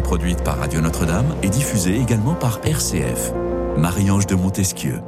produite par Radio Notre-Dame et diffusée également par RCF. Marie-Ange de Montesquieu.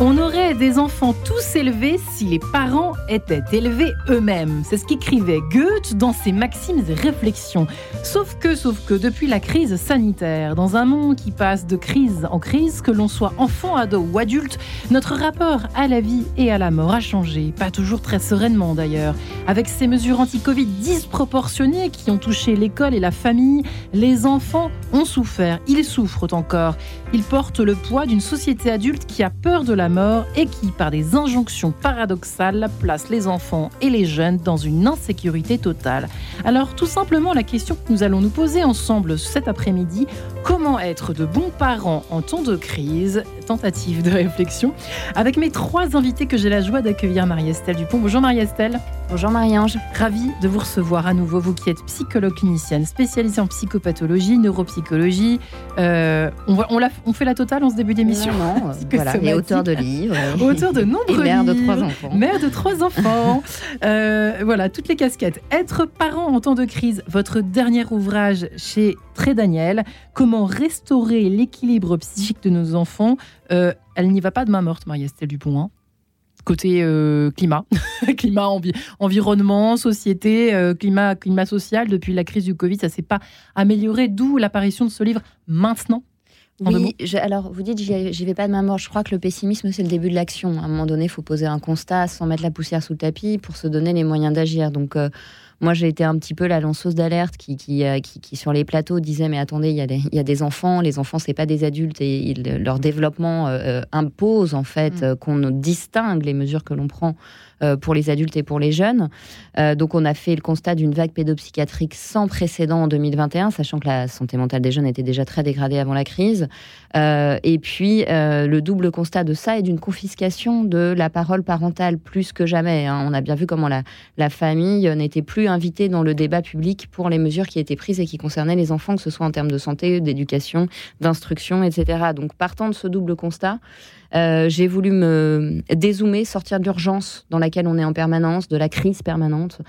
On aurait des enfants tous élevés si les parents étaient élevés eux-mêmes. C'est ce qu'écrivait Goethe dans ses maximes et réflexions. Sauf que, sauf que, depuis la crise sanitaire, dans un monde qui passe de crise en crise, que l'on soit enfant, ado ou adulte, notre rapport à la vie et à la mort a changé. Pas toujours très sereinement d'ailleurs. Avec ces mesures anti-Covid disproportionnées qui ont touché l'école et la famille, les enfants ont souffert. Ils souffrent encore. Ils portent le poids d'une société adulte qui a peur de la mort et qui, par des injonctions paradoxales, place les enfants et les jeunes dans une insécurité totale. Alors tout simplement la question que nous allons nous poser ensemble cet après-midi, comment être de bons parents en temps de crise? Tentative de réflexion avec mes trois invités que j'ai la joie d'accueillir Marie-Estelle Dupont. Bonjour Marie-Estelle. Bonjour Marie-Ange. Ravie de vous recevoir à nouveau, vous qui êtes psychologue clinicienne spécialisée en psychopathologie, neuropsychologie. Euh, on, on, on, fait la totale en ce début d'émission. Non, non voilà, et auteur de livres. auteur de nombreux et mère de trois enfants. Mère de trois enfants. euh, voilà, toutes les casquettes. Être parent en temps de crise, votre dernier ouvrage chez Très Daniel, comment restaurer l'équilibre psychique de nos enfants. Euh, elle n'y va pas de main morte, Marie-Estelle Dupont. Hein côté euh, climat, climat, envi environnement, société, euh, climat, climat social. Depuis la crise du Covid, ça s'est pas amélioré. D'où l'apparition de ce livre maintenant. Oui, je, alors vous dites j'y vais pas de ma mort. Je crois que le pessimisme c'est le début de l'action. À un moment donné, il faut poser un constat sans mettre la poussière sous le tapis pour se donner les moyens d'agir. Donc euh, moi, j'ai été un petit peu la lanceuse d'alerte qui qui, qui, qui, sur les plateaux, disait Mais attendez, il y, a des, il y a des enfants, les enfants, c'est pas des adultes et leur développement euh, impose en fait mm. qu'on distingue les mesures que l'on prend euh, pour les adultes et pour les jeunes. Euh, donc on a fait le constat d'une vague pédopsychiatrique sans précédent en 2021, sachant que la santé mentale des jeunes était déjà très dégradée avant la crise. Euh, et puis le double constat de ça est d'une confiscation de la parole parentale plus que jamais. Hein. On a bien vu comment la famille n'était plus invitée dans le débat public pour les mesures qui étaient prises et qui concernaient les enfants, que ce soit en termes de santé, d'éducation, d'instruction, etc. Donc partant de ce double constat, euh, j'ai voulu me dézoomer, sortir de l'urgence dans laquelle on est en permanence, de la crise permanente.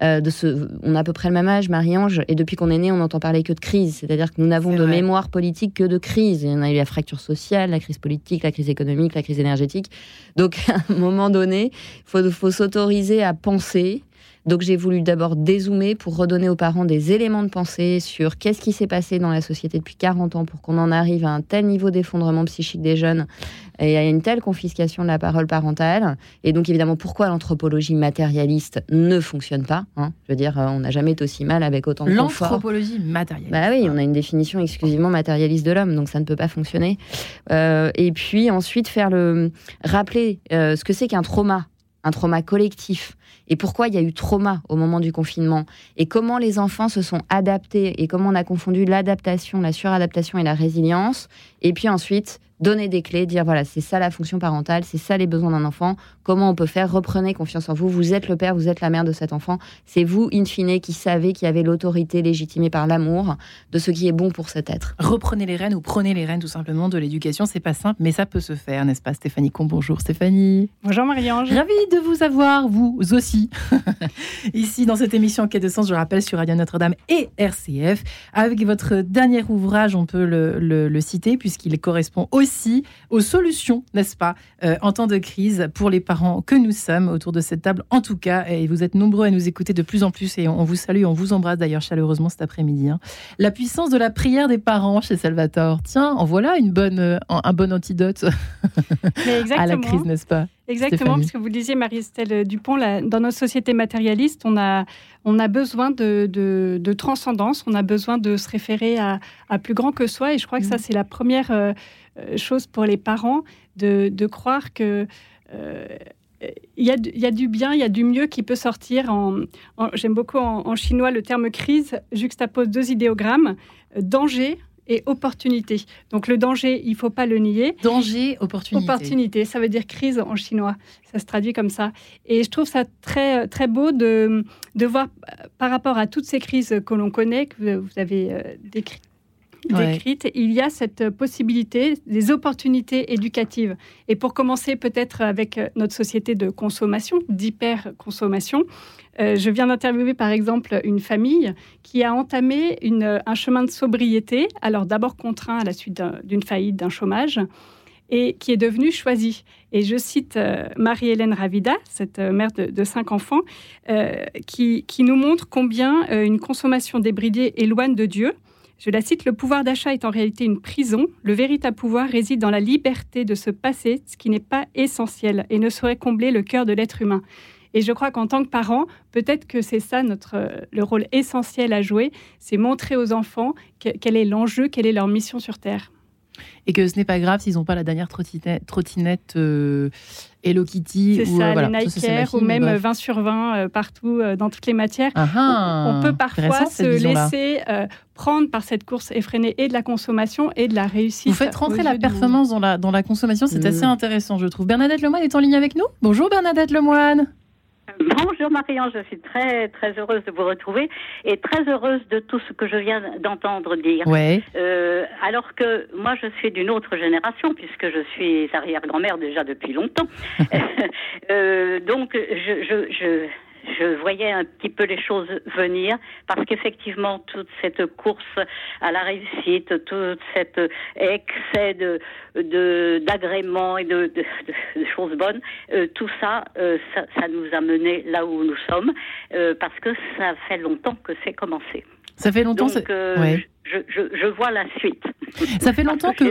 Euh, de ce, on a à peu près le même âge, Marie-Ange, et depuis qu'on est né, on n'entend parler que de crise. C'est-à-dire que nous n'avons de mémoire politique que de crise. Il y en a eu la fracture sociale, la crise politique, la crise économique, la crise énergétique. Donc, à un moment donné, il faut s'autoriser à penser, donc j'ai voulu d'abord dézoomer pour redonner aux parents des éléments de pensée sur qu'est-ce qui s'est passé dans la société depuis 40 ans pour qu'on en arrive à un tel niveau d'effondrement psychique des jeunes et à une telle confiscation de la parole parentale. Et donc évidemment pourquoi l'anthropologie matérialiste ne fonctionne pas. Hein? Je veux dire, euh, on n'a jamais été aussi mal avec autant de confort. L'anthropologie matérialiste. Bah oui, on a une définition exclusivement matérialiste de l'homme, donc ça ne peut pas fonctionner. Euh, et puis ensuite faire le rappeler euh, ce que c'est qu'un trauma, un trauma collectif et pourquoi il y a eu trauma au moment du confinement et comment les enfants se sont adaptés et comment on a confondu l'adaptation, la suradaptation et la résilience. Et puis ensuite, donner des clés, dire voilà, c'est ça la fonction parentale, c'est ça les besoins d'un enfant, comment on peut faire, reprenez confiance en vous, vous êtes le père, vous êtes la mère de cet enfant, c'est vous, in fine, qui savez, qui avez l'autorité légitimée par l'amour de ce qui est bon pour cet être. Reprenez les rênes ou prenez les rênes tout simplement de l'éducation, c'est pas simple, mais ça peut se faire, n'est-ce pas Stéphanie Combe? Bonjour Stéphanie. Bonjour Marie-Ange. Ravie de vous avoir, vous aussi, ici dans cette émission Quai de sens, je rappelle, sur Radio Notre-Dame et RCF, avec votre dernier ouvrage, on peut le, le citer, puisqu'il correspond aussi aux solutions, n'est-ce pas, euh, en temps de crise pour les parents que nous sommes autour de cette table. En tout cas, et vous êtes nombreux à nous écouter de plus en plus et on, vous salue, on vous embrasse d'ailleurs chaleureusement cet après-midi. Hein. La puissance de la prière des parents chez Salvatore. Tiens, en voilà une bonne, euh, un bon antidote à la crise, n'est-ce pas Exactement, parce que vous disiez, Marie-Estelle Dupont, dans nos sociétés matérialistes, on a, on a besoin de, de, transcendance, on a besoin de se référer à, à, plus grand que soi. Et je crois que ça, mm. c'est la première euh, euh, chose pour les parents, de, de croire que... Euh, il y, a, il y, a, du bien, il y a du mieux qui peut sortir. En, J'aime beaucoup en, en, chinois le terme crise juxtapose deux idéogrammes danger et opportunité. Donc le danger, il faut pas le nier. Danger, opportunité. Opportunité, ça veut dire crise en chinois. Ça se traduit comme ça. Et je trouve ça très très beau de, de voir par rapport à toutes ces crises que l'on connaît, que vous avez euh, décrites, il y a cette possibilité, des opportunités éducatives. Et pour commencer peut-être avec notre société de consommation, d'hyper-consommation, euh, je viens d'interviewer par exemple une famille qui a entamé un chemin de sobriété, alors d'abord contraint à la suite d'une faillite, d'un chômage, et qui est devenue choisie. Et je cite euh, Marie-Hélène Ravida, cette euh, mère de, cinq enfants, qui, qui, nous montre combien une consommation débridée éloigne de Dieu. Je la cite, le pouvoir d'achat est en réalité une prison. Le véritable pouvoir réside dans la liberté de se passer ce qui n'est pas essentiel et ne saurait combler le cœur de l'être humain. Et je crois qu'en tant que parent, peut-être que c'est ça notre, le rôle essentiel à jouer, c'est montrer aux enfants quel est l'enjeu, quelle est leur mission sur Terre. Et que ce n'est pas grave s'ils n'ont pas la dernière trottinette, trottinette euh, Hello Kitty. C'est ça, euh, les Nike ou même 20 sur 20 euh, partout, dans toutes les matières. Ah ah, on, peut parfois se laisser prendre par cette course effrénée et de la consommation et de la réussite. Vous faites rentrer la performance dans la, dans la consommation, c'est assez intéressant, je trouve. Bernadette Lemoine est en ligne avec nous. Bonjour Bernadette Lemoine. Bonjour Marianne, je suis très très heureuse de vous retrouver et très heureuse de tout ce que je viens d'entendre dire. Ouais. Euh, alors que moi je suis d'une autre génération puisque je suis arrière-grand-mère déjà depuis longtemps. euh, donc je, je, je je voyais un petit peu les choses venir parce qu'effectivement toute cette course à la réussite, tout cet excès de d'agréments et de, choses bonnes, euh, tout ça, euh, ça, ça, nous a mené là où nous sommes euh, parce que ça fait longtemps que c'est commencé. Ça fait longtemps. Donc, je, je, je, vois la suite. Ça fait longtemps que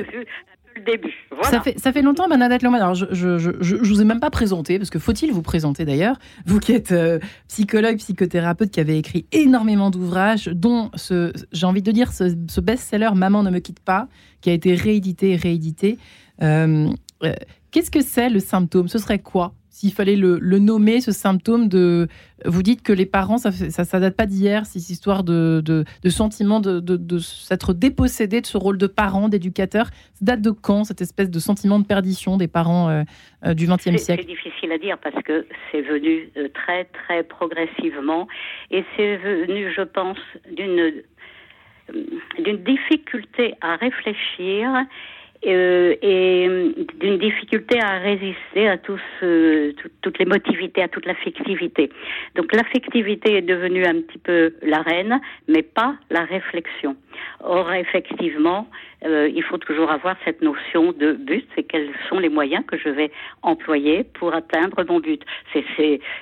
Ça, fait, ça fait longtemps, Bernadette Lemoine. Alors, je, je, je, je, vous ai même pas présenté, parce que faut-il vous présenter d'ailleurs? Vous qui êtes euh, psychologue, psychothérapeute, qui avez écrit énormément d'ouvrages, dont, ce, j'ai envie de dire, ce, ce best-seller Maman ne me quitte pas, qui a été réédité et réédité. Euh, euh, qu'est-ce que c'est le symptôme? Ce serait quoi? S'il fallait le, nommer, ce symptôme de... Vous dites que les parents, ça ne ça, date pas d'hier, cette histoire de, de, sentiment de, de, s'être dépossédé de ce rôle de parent, d'éducateur. Ça date de quand, cette espèce de sentiment de perdition des parents euh, euh, du XXe siècle? C'est difficile à dire parce que c'est venu euh, très, très progressivement. Et c'est venu, je pense, d'une d'une difficulté à réfléchir euh, et euh, d'une difficulté à résister à tous, toutes les motivités, à toute l'affectivité. Donc l'affectivité est devenue un petit peu la reine, mais pas la réflexion. Or, effectivement, euh, il faut toujours avoir cette notion de but et quels sont les moyens que je vais employer pour atteindre mon but. C'est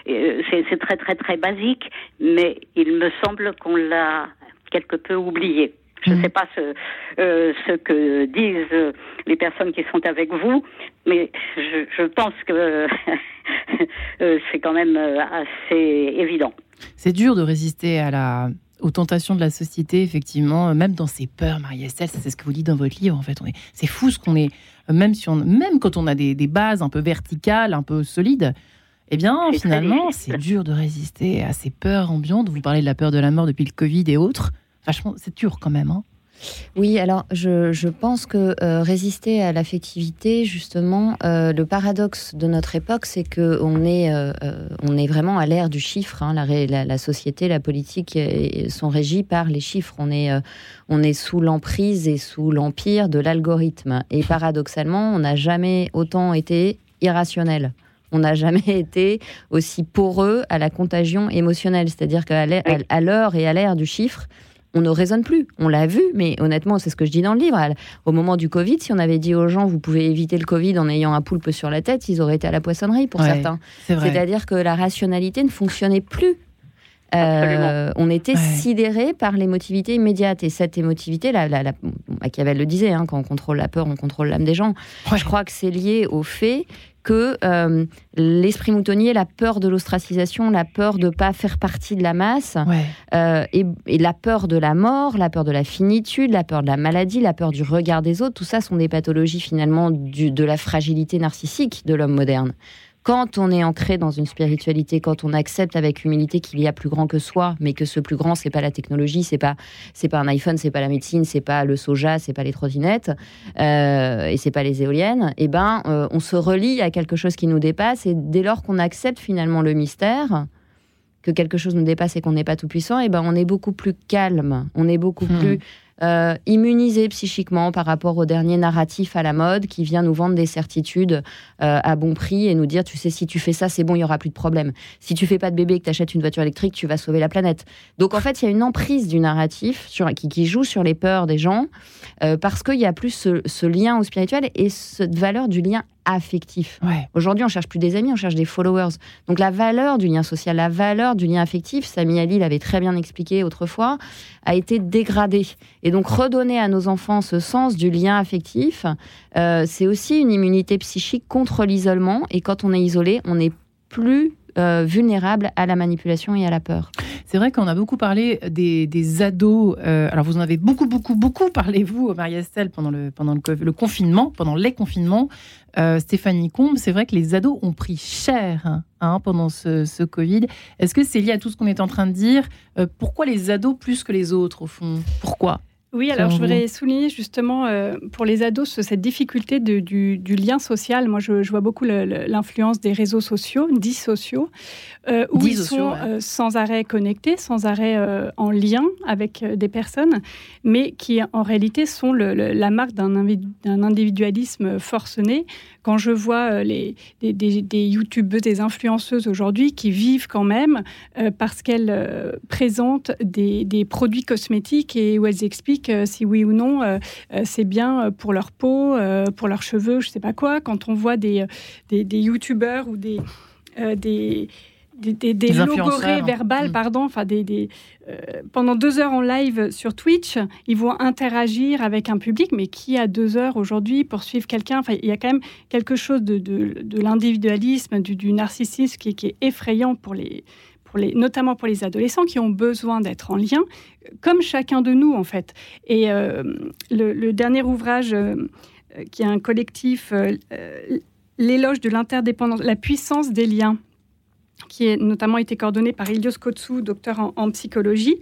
c'est très très très basique, mais il me semble qu'on l'a quelque peu oublié. Je ne mm. sais pas ce, euh, ce que disent les personnes qui sont avec vous, mais je, je pense que euh, c'est quand même euh, assez évident. C'est dur de résister à la, aux tentations de la société, effectivement, même dans ses peurs, Marie-Estelle, c'est ce que vous dites dans votre livre, en fait. C'est fou ce qu'on est, même, si on, même quand on a des, des bases un peu verticales, un peu solides, eh bien, finalement, c'est dur de résister à ces peurs ambiantes. Vous parlez de la peur de la mort depuis le Covid et autres c'est dur quand même. Hein. oui, alors je, pense que euh, résister à l'affectivité, justement, euh, le paradoxe de notre époque, c'est que on est, euh, on est vraiment à l'ère du chiffre. Hein. La, la, société, la politique sont régies par les chiffres. On est, on est sous l'emprise et sous l'empire de l'algorithme. Et paradoxalement, on n'a jamais autant été irrationnel on n'a jamais été aussi poreux à la contagion émotionnelle. C'est-à-dire qu'à l'heure et à l'ère du chiffre, on ne raisonne plus. On l'a vu, mais honnêtement, c'est ce que je dis dans le livre. Au moment du Covid, si on avait dit aux gens, vous pouvez éviter le Covid en ayant un poulpe sur la tête, ils auraient été à la poissonnerie pour certains. C'est-à-dire que la rationalité ne fonctionnait plus. Euh, on était sidéré par l'émotivité immédiate. Et cette émotivité, la, la, Machiavel le disait, hein, quand on contrôle la peur, on contrôle l'âme des gens. Je crois que c'est lié au fait que euh, l'esprit moutonnier, la peur de l'ostracisation, la peur de ne pas faire partie de la masse, euh, et, la peur de la mort, la peur de la finitude, la peur de la maladie, la peur du regard des autres, tout ça sont des pathologies finalement de la fragilité narcissique de l'homme moderne quand on est ancré dans une spiritualité, quand on accepte avec humilité qu'il y a plus grand que soi, mais que ce plus grand, c'est pas la technologie, c'est pas c'est pas un iPhone, c'est pas la médecine, c'est pas le soja, c'est pas les trottinettes euh, et c'est pas les éoliennes, et eh ben euh, on se relie à quelque chose qui nous dépasse et dès lors qu'on accepte finalement le mystère, que quelque chose nous dépasse et qu'on n'est pas tout puissant, et eh ben on est beaucoup plus calme, on est beaucoup hmm. plus euh, immunisés psychiquement par rapport au dernier narratif à la mode qui vient nous vendre des certitudes euh, à bon prix et nous dire, tu sais, si tu fais ça, c'est bon, il y aura plus de problème. Si tu fais pas de bébé et que tu achètes une voiture électrique, tu vas sauver la planète. Donc en fait, il y a une emprise du narratif qui, joue sur les peurs des gens euh, parce qu'il y a plus ce, ce lien au spirituel et cette valeur du lien affectif. Aujourd'hui, on cherche plus des amis, on cherche des followers. Donc la valeur du lien social, la valeur du lien affectif, Samy Ali l'avait très bien expliqué autrefois, a été dégradée. Et donc redonner à nos enfants ce sens du lien affectif, euh, c'est aussi une immunité psychique contre l'isolement. Et quand on est isolé, on n'est plus euh, vulnérable à la manipulation et à la peur. C'est vrai qu'on a beaucoup parlé des, ados. Euh, alors, vous en avez beaucoup, beaucoup, beaucoup parlé, vous, Marie-Estelle, pendant, le, confinement, pendant les confinements. Euh, Stéphanie Combe, c'est vrai que les ados ont pris cher hein, pendant ce, Covid. Est-ce que c'est lié à tout ce qu'on est en train de dire? Pourquoi les ados plus que les autres, au fond? Pourquoi? Oui, alors je voudrais souligner justement euh, pour les ados cette difficulté du, lien social. Moi, je, vois beaucoup l'influence des réseaux sociaux, dits sociaux, euh, où ils sont euh, sans arrêt connectés, sans arrêt en lien avec des personnes, mais qui en réalité sont la marque d'un individualisme forcené. Quand je vois les, des, des, youtubeuses, des influenceuses aujourd'hui qui vivent quand même parce qu'elles présentent des, des produits cosmétiques et où elles expliquent si oui ou non euh, euh, c'est bien pour leur peau, euh, pour leurs cheveux, je sais pas quoi. Quand on voit des, des, youtubeurs ou des, des des, des, logorées verbales, mm. pardon, enfin des, pendant deux heures en live sur Twitch, ils vont interagir avec un public, mais qui a deux heures aujourd'hui pour suivre quelqu'un Enfin, il y a quand même quelque chose de, de, l'individualisme, du, narcissisme qui, qui, est effrayant pour les notamment pour les adolescents qui ont besoin d'être en lien, comme chacun de nous en fait. Et euh, le, dernier ouvrage, euh, qui est un collectif, euh, l'éloge de l'interdépendance, la puissance des liens, qui a notamment été coordonné par Ilios Kotsou, docteur en, psychologie,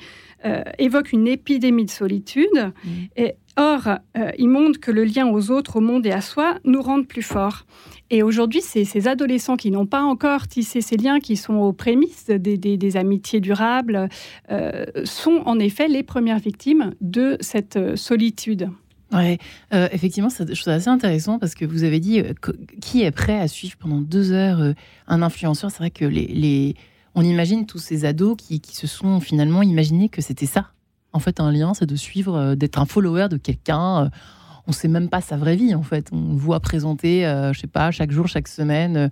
évoque une épidémie de solitude. Mmh. Et, or, il montre que le lien aux autres, au monde et à soi nous rend plus forts. Et aujourd'hui, ces adolescents qui n'ont pas encore tissé ces liens, qui sont aux prémices des, amitiés durables, euh, sont en effet les premières victimes de cette euh, solitude. Oui, euh, effectivement, c'est assez intéressant parce que vous avez dit qui est prêt à suivre pendant deux heures un influenceur. C'est vrai que les, on imagine tous ces ados qui, qui se sont finalement imaginés que c'était ça. En fait, un lien, c'est de suivre, d'être un follower de quelqu'un on sait même pas sa vraie vie en fait. On voit présenter, euh, je sais pas, chaque jour, chaque semaine, euh,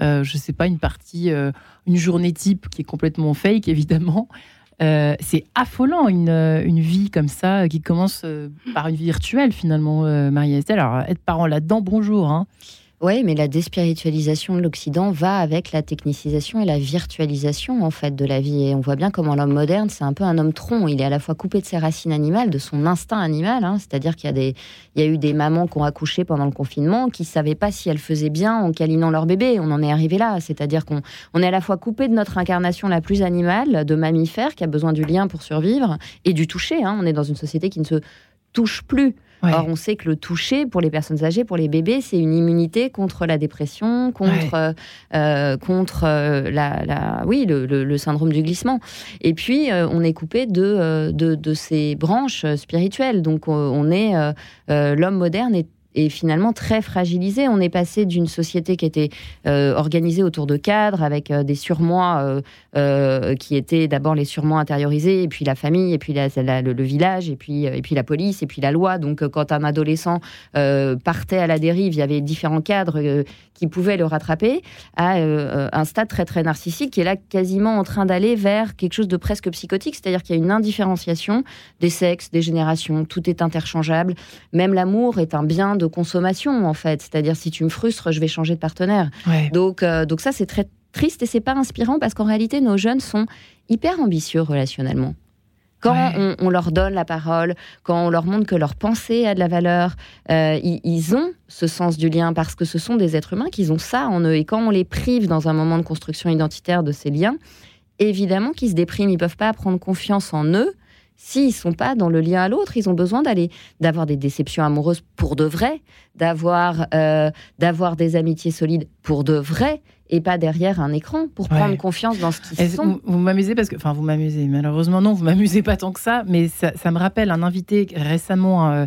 euh, je sais pas, une partie, une journée type qui est complètement fake évidemment. C'est affolant une, une, vie comme ça qui commence par une vie virtuelle finalement, Marie-Estelle. Alors être parent là-dedans, bonjour. Hein. Oui, mais la déspiritualisation de l'Occident va avec la technicisation et la virtualisation en fait de la vie. Et on voit bien comment l'homme moderne, c'est un peu un homme tronc. Il est à la fois coupé de ses racines animales, de son instinct animal. Hein. C'est-à-dire qu'il y a des, il y a eu des mamans qui ont accouché pendant le confinement qui savaient pas si elles faisaient bien en câlinant leur bébé. On en est arrivé là. C'est-à-dire qu'on on est à la fois coupé de notre incarnation la plus animale, de mammifère qui a besoin du lien pour survivre et du toucher. Hein. On est dans une société qui ne se touche plus. Or, on sait que le toucher, pour les personnes âgées, pour les bébés, c'est une immunité contre la dépression, contre, euh, contre euh, la, oui, le, syndrome du glissement. Et puis, euh, on est coupé de, de, de, ces branches spirituelles. Donc, on est l'homme moderne est est finalement très fragilisé. On est passé d'une société qui était euh, organisée autour de cadres, avec euh, des surmois euh, qui étaient d'abord les surmois intériorisés, et puis la famille, et puis le, village, et puis, et puis la police, et puis la loi. Donc quand un adolescent partait à la dérive, il y avait différents cadres qui pouvaient le rattraper, à un stade très très narcissique qui est là quasiment en train d'aller vers quelque chose de presque psychotique, c'est-à-dire qu'il y a une indifférenciation des sexes, des générations, tout est interchangeable. Même l'amour est un bien de consommation en fait. C'est-à-dire si tu me frustres, je vais changer de partenaire. Donc, euh, donc ça c'est très triste et c'est pas inspirant parce qu'en réalité nos jeunes sont hyper ambitieux relationnellement. Quand on, leur donne la parole, quand on leur montre que leur pensée a de la valeur, euh, ils, ont ce sens du lien parce que ce sont des êtres humains qui ont ça en eux. Et quand on les prive dans un moment de construction identitaire de ces liens, évidemment qu'ils se dépriment, ils peuvent pas prendre confiance en eux s'ils sont pas dans le lien à l'autre, ils ont besoin d'aller, d'avoir des déceptions amoureuses pour de vrai, d'avoir, euh, d'avoir des amitiés solides pour de vrai, et pas derrière un écran pour prendre confiance dans ce qu'ils sont. Vous, m'amusez parce que, enfin, vous m'amusez. Malheureusement, non, vous m'amusez pas tant que ça. Mais ça, me rappelle un invité récemment euh,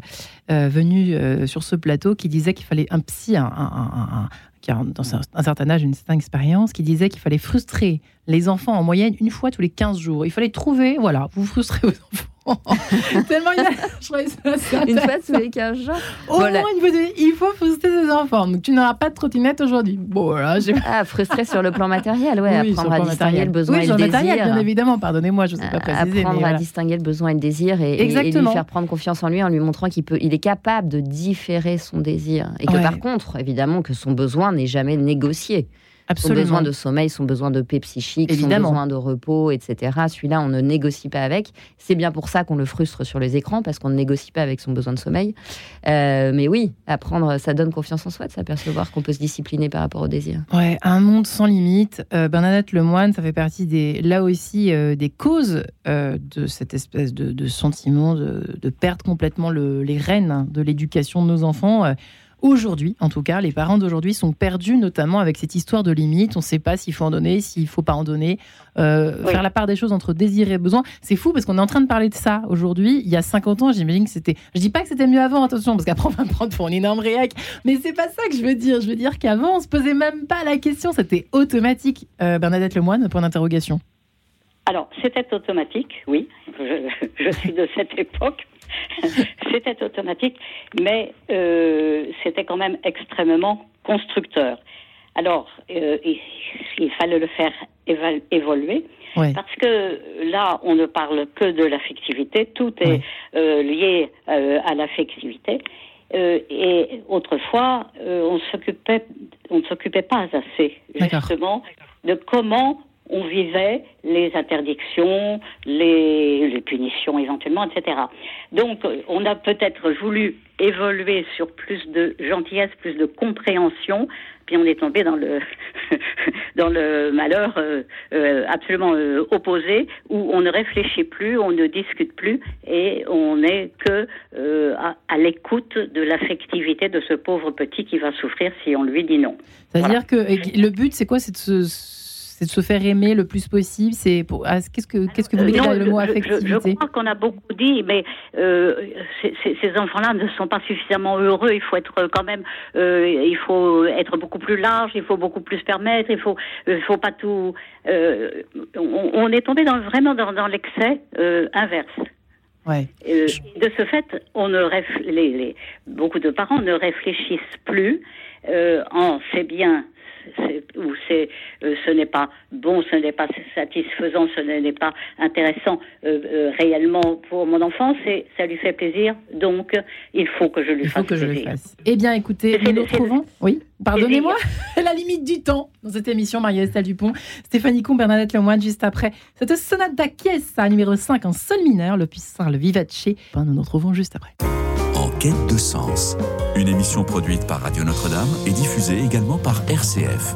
euh, venu sur ce plateau qui disait qu'il fallait un psy, un, qui a dans un certain âge, une certaine expérience, qui disait qu'il fallait frustrer les enfants en moyenne une fois tous les 15 jours. Il fallait trouver, voilà, vous frustrez vos enfants Tellement il a... Une fois tous les 15 jours. Au moins, il faut, frustrer ses enfants. Donc, tu n'auras pas de trottinette aujourd'hui. Bon, voilà. Ah, frustrer sur le plan matériel, ouais. apprendre à distinguer le besoin et le désir. matériel, bien évidemment. Pardonnez-moi, je ne sais pas préciser. Apprendre à distinguer le besoin et le désir et, et, lui faire prendre confiance en lui en lui montrant qu'il peut, il est capable de différer son désir. Et que par contre, évidemment, que son besoin n'est jamais négocié. Absolument. Son besoin de sommeil, son besoin de paix psychique, Évidemment. son besoin de repos, etc. Celui-là, on ne négocie pas avec. C'est bien pour ça qu'on le frustre sur les écrans, parce qu'on ne négocie pas avec son besoin de sommeil. Euh, mais oui, apprendre, ça donne confiance en soi de s'apercevoir qu'on peut se discipliner par rapport au désir. Ouais, un monde sans limite. Euh, Bernadette Lemoine, ça fait partie des, là aussi, euh, des causes de cette espèce de, sentiment de, perdre complètement les rênes de l'éducation de nos enfants aujourd'hui, en tout cas, les parents d'aujourd'hui sont perdus, notamment avec cette histoire de limite. On ne sait pas s'il faut en donner, s'il ne faut pas en donner. Euh, faire la part des choses entre désir et besoin. C'est fou parce qu'on est en train de parler de ça aujourd'hui. Il y a 50 ans, j'imagine que c'était. Je dis pas que c'était mieux avant, attention, parce qu'après on va me prendre pour une énorme réac. Mais c'est pas ça que je veux dire. Je veux dire qu'avant, on se posait même pas la question. C'était automatique. Euh, Bernadette Lemoine, point d'interrogation. Alors, c'était automatique, oui. je suis de cette époque. c'était automatique, mais euh, c'était quand même extrêmement constructeur. Alors, euh, il, fallait le faire évoluer, parce que là, on ne parle que de l'affectivité, tout est euh, lié à l'affectivité. et autrefois, on s'occupait, on ne s'occupait pas assez justement de comment on vivait les interdictions, les, punitions éventuellement, etc. Donc, on a peut-être voulu évoluer sur plus de gentillesse, plus de compréhension, puis on est tombé dans le dans le malheur euh, euh, absolument euh, opposé, où on ne réfléchit plus, on ne discute plus, et on n'est que à, à l'écoute de l'affectivité de ce pauvre petit qui va souffrir si on lui dit non. C'est-à-dire que le but, c'est quoi? C'est de se c'est de se faire aimer le plus possible. C'est pour ah, qu'est-ce que qu'est-ce que vous mettez dans le mot affectivité je, crois qu'on a beaucoup dit, mais euh, ces enfants-là ne sont pas suffisamment heureux. Il faut être quand même, euh, il faut être beaucoup plus large, il faut beaucoup plus permettre, il faut, il faut pas tout. Euh, on, est tombé dans, vraiment dans, l'excès inverse. Ouais. de ce fait, on ne les, les, beaucoup de parents ne réfléchissent plus en c'est bien ou c'est euh, ce n'est pas bon, ce n'est pas satisfaisant, ce n'est pas intéressant euh, euh, réellement pour mon enfant, c'est ça lui fait plaisir, donc il faut que je lui il fasse faut que Je le fasse. Eh bien, écoutez, nous nous retrouvons. Oui, pardonnez-moi, la limite du temps dans cette émission, Maria-Estelle Dupont, Stéphanie Combe, Bernadette Lemoine, juste après cette sonate d'Achiesa, numéro 5 en sol mineur, le puissant, le vivace. Ben, nous nous retrouvons juste après. Quête de sens, une émission produite par Radio Notre-Dame et diffusée également par RCF.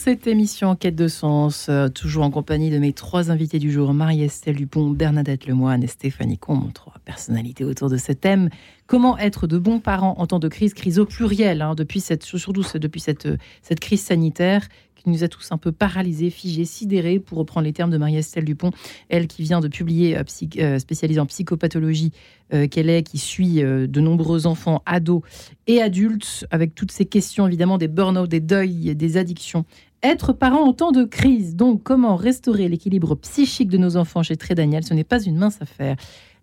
Cette émission Quête de sens, euh, toujours en compagnie de mes trois invités du jour, Marie-Estelle Dupont, Bernadette Lemoine et Stéphanie Combe, trois personnalités autour de ce thème. Comment être de bons parents en temps de crise, crise au pluriel, hein, depuis cette, surtout depuis cette, cette crise sanitaire qui nous a tous un peu paralysés, figés, sidérés, pour reprendre les termes de Marie-Estelle Dupont, elle qui vient de publier, euh, euh, spécialisée en psychopathologie, euh, qu'elle est, qui suit de nombreux enfants, ados et adultes, avec toutes ces questions évidemment des burn-out, des deuils, des addictions. Être parent en temps de crise, donc comment restaurer l'équilibre psychique de nos enfants chez Très Daniel, ce n'est pas une mince affaire.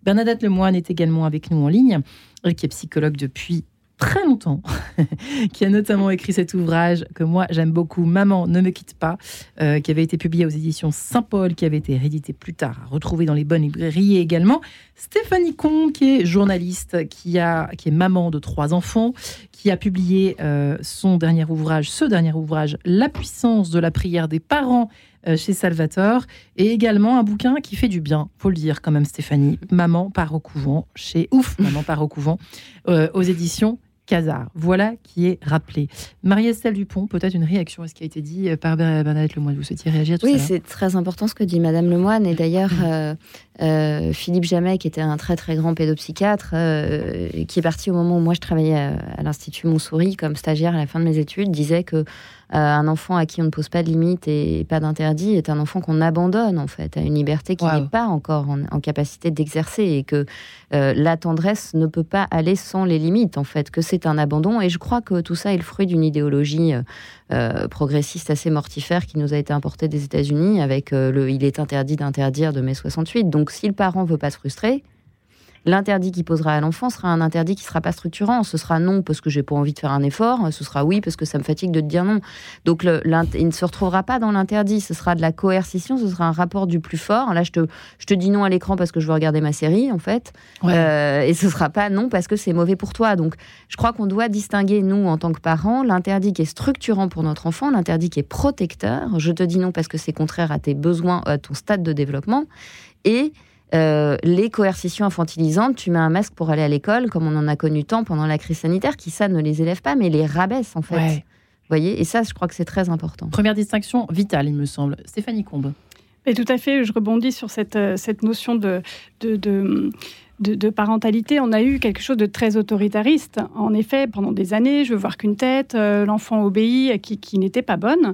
Bernadette Lemoine est également avec nous en ligne, elle qui est psychologue depuis très longtemps, qui a notamment écrit cet ouvrage que moi j'aime beaucoup, Maman ne me quitte pas, euh, qui avait été publié aux éditions Saint-Paul, qui avait été réédité plus tard, retrouvé dans les bonnes librairies également. Stéphanie Combe, qui est journaliste, qui, a, qui est maman de trois enfants, qui a publié euh, son dernier ouvrage, ce dernier ouvrage, La puissance de la prière des parents euh, chez Salvatore, et également un bouquin qui fait du bien, faut le dire quand même Stéphanie, Maman part au couvent, chez Ouf, Maman part au couvent, aux éditions Casar. Voilà qui est rappelé. Marie-Estelle Dupont, peut-être une réaction à ce qui a été dit euh, par Bernadette Lemoine. Vous souhaitiez réagir à tout Oui, c'est très important ce que dit Madame Lemoine. Et d'ailleurs, mm. euh, euh, Philippe Jamet, qui était un très très grand pédopsychiatre, qui est parti au moment où moi je travaillais à, l'Institut Montsouris comme stagiaire à la fin de mes études, disait que un enfant à qui on ne pose pas de limites et pas d'interdit est un enfant qu'on abandonne en fait à une liberté qui n'est pas encore en, capacité d'exercer et que la tendresse ne peut pas aller sans les limites en fait, que c'est un abandon. Et je crois que tout ça est le fruit d'une idéologie euh, progressiste assez mortifère qui nous a été importée des États-Unis avec euh, le il est interdit d'interdire de mai 68. Donc si le parent veut pas se frustrer, L'interdit qu'il posera à l'enfant sera un interdit qui sera pas structurant. Ce sera non parce que j'ai pas envie de faire un effort. Ce sera oui parce que ça me fatigue de te dire non. Donc il ne se retrouvera pas dans l'interdit. Ce sera de la coercition. Ce sera un rapport du plus fort. Là, je te, je te dis non à l'écran parce que je veux regarder ma série en fait. Euh, et ce sera pas non parce que c'est mauvais pour toi. Donc je crois qu'on doit distinguer nous en tant que parents l'interdit qui est structurant pour notre enfant, l'interdit qui est protecteur. Je te dis non parce que c'est contraire à tes besoins, à ton stade de développement. Et euh, les coercitions infantilisantes, tu mets un masque pour aller à l'école, comme on en a connu tant pendant la crise sanitaire, qui ça ne les élève pas, mais les rabaisse en fait. Vous voyez, et ça, je crois que c'est très important. Première distinction vitale, il me semble. Stéphanie Combe. Et tout à fait, je rebondis sur cette, euh, cette notion de, de, de parentalité, on a eu quelque chose de très autoritariste. En effet, pendant des années, je veux voir qu'une tête, euh, l'enfant obéit, qui, qui n'était pas bonne.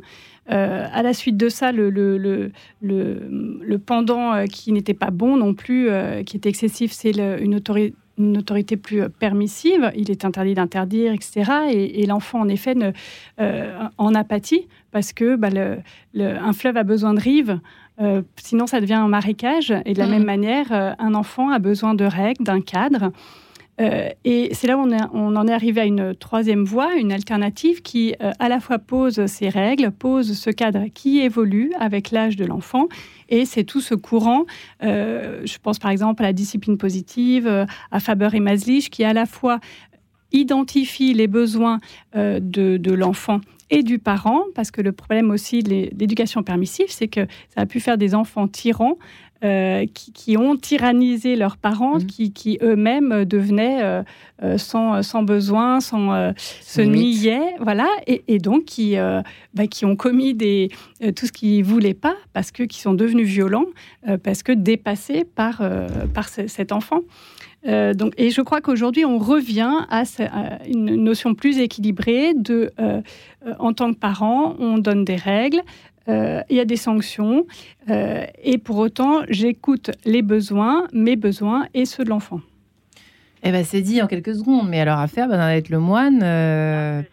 Euh, à la suite de ça, le, le, le, le pendant euh, qui n'était pas bon non plus, euh, qui était excessif, c'est une autorité une autorité plus permissive, il est interdit d'interdire, etc. Et, l'enfant, en effet, ne, en apathie, parce que bah, un fleuve a besoin de rives, sinon ça devient un marécage. Et de la mmh. même manière, un enfant a besoin de règles, d'un cadre. Euh, et c'est là où on, en est arrivé à une troisième voie, une alternative qui euh, à la fois pose ces règles, pose ce cadre qui évolue avec l'âge de l'enfant. Et c'est tout ce courant, euh, je pense par exemple à la discipline positive, à Faber et Maslich, qui à la fois identifie les besoins de l'enfant et du parent, parce que le problème aussi de l'éducation permissive, c'est que ça a pu faire des enfants tyrans euh, qui, ont tyrannisé leurs parents, mmh. qui, eux-mêmes devenaient euh, euh, sans, sans, besoin, sans se niaient, voilà, et, donc qui, bah, qui ont commis des, tout ce qu'ils voulaient pas, parce que qui sont devenus violents, parce que dépassés par, par cet enfant. Euh, donc, et je crois qu'aujourd'hui, on revient à, une notion plus équilibrée de, euh, euh, en tant que parent, on donne des règles, il y a des sanctions, et pour autant, j'écoute les besoins, mes besoins et ceux de l'enfant. Eh ben, c'est dit en quelques secondes, mais alors à faire, ben, être le moine,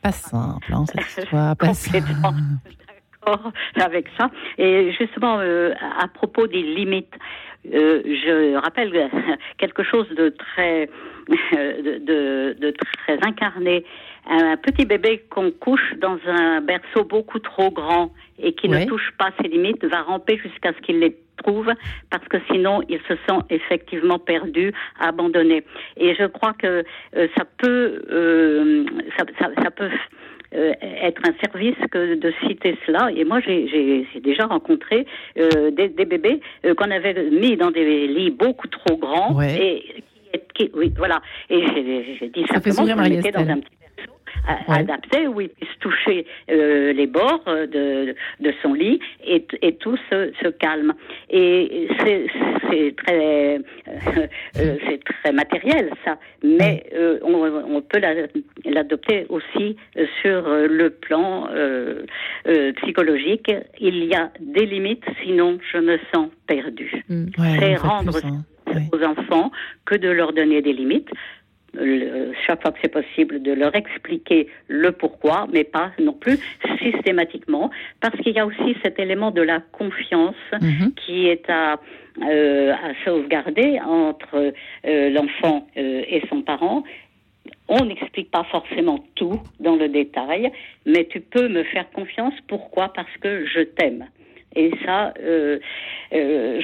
pas simple, hein, cette histoire, pas simple. D'accord avec ça. Et justement, à propos des limites, euh, je rappelle quelque chose de très, de, de, très incarné. Un petit bébé qu'on couche dans un berceau beaucoup trop grand et qui ne touche pas ses limites va ramper jusqu'à ce qu'il les trouve parce que sinon il se sent effectivement perdu, abandonné. Et je crois que euh, ça peut, euh, ça, ça, ça, peut euh, être un service que de citer cela. Et moi, j'ai déjà rencontré euh, des, des, bébés euh, qu'on avait mis dans des lits beaucoup trop grands. Et qui, qui, oui, voilà. Et j'ai dit ça simplement, je mettais dans un petit adapté où il puisse toucher les bords de, de son lit et, et tout se, se calme. Et c'est très, c'est très matériel ça, mais on, on, peut l'adopter aussi sur le plan psychologique. Il y a des limites, sinon je me sens perdue. Mm. c'est rendre aux enfants que de leur donner des limites. Chaque fois que c'est possible, de leur expliquer le pourquoi, mais pas non plus systématiquement, parce qu'il y a aussi cet élément de la confiance Mhm. qui est à, euh, à sauvegarder entre euh, l'enfant euh, et son parent. On n'explique pas forcément tout dans le détail, mais tu peux me faire confiance. Pourquoi? Parce que je t'aime. Et ça, euh, euh,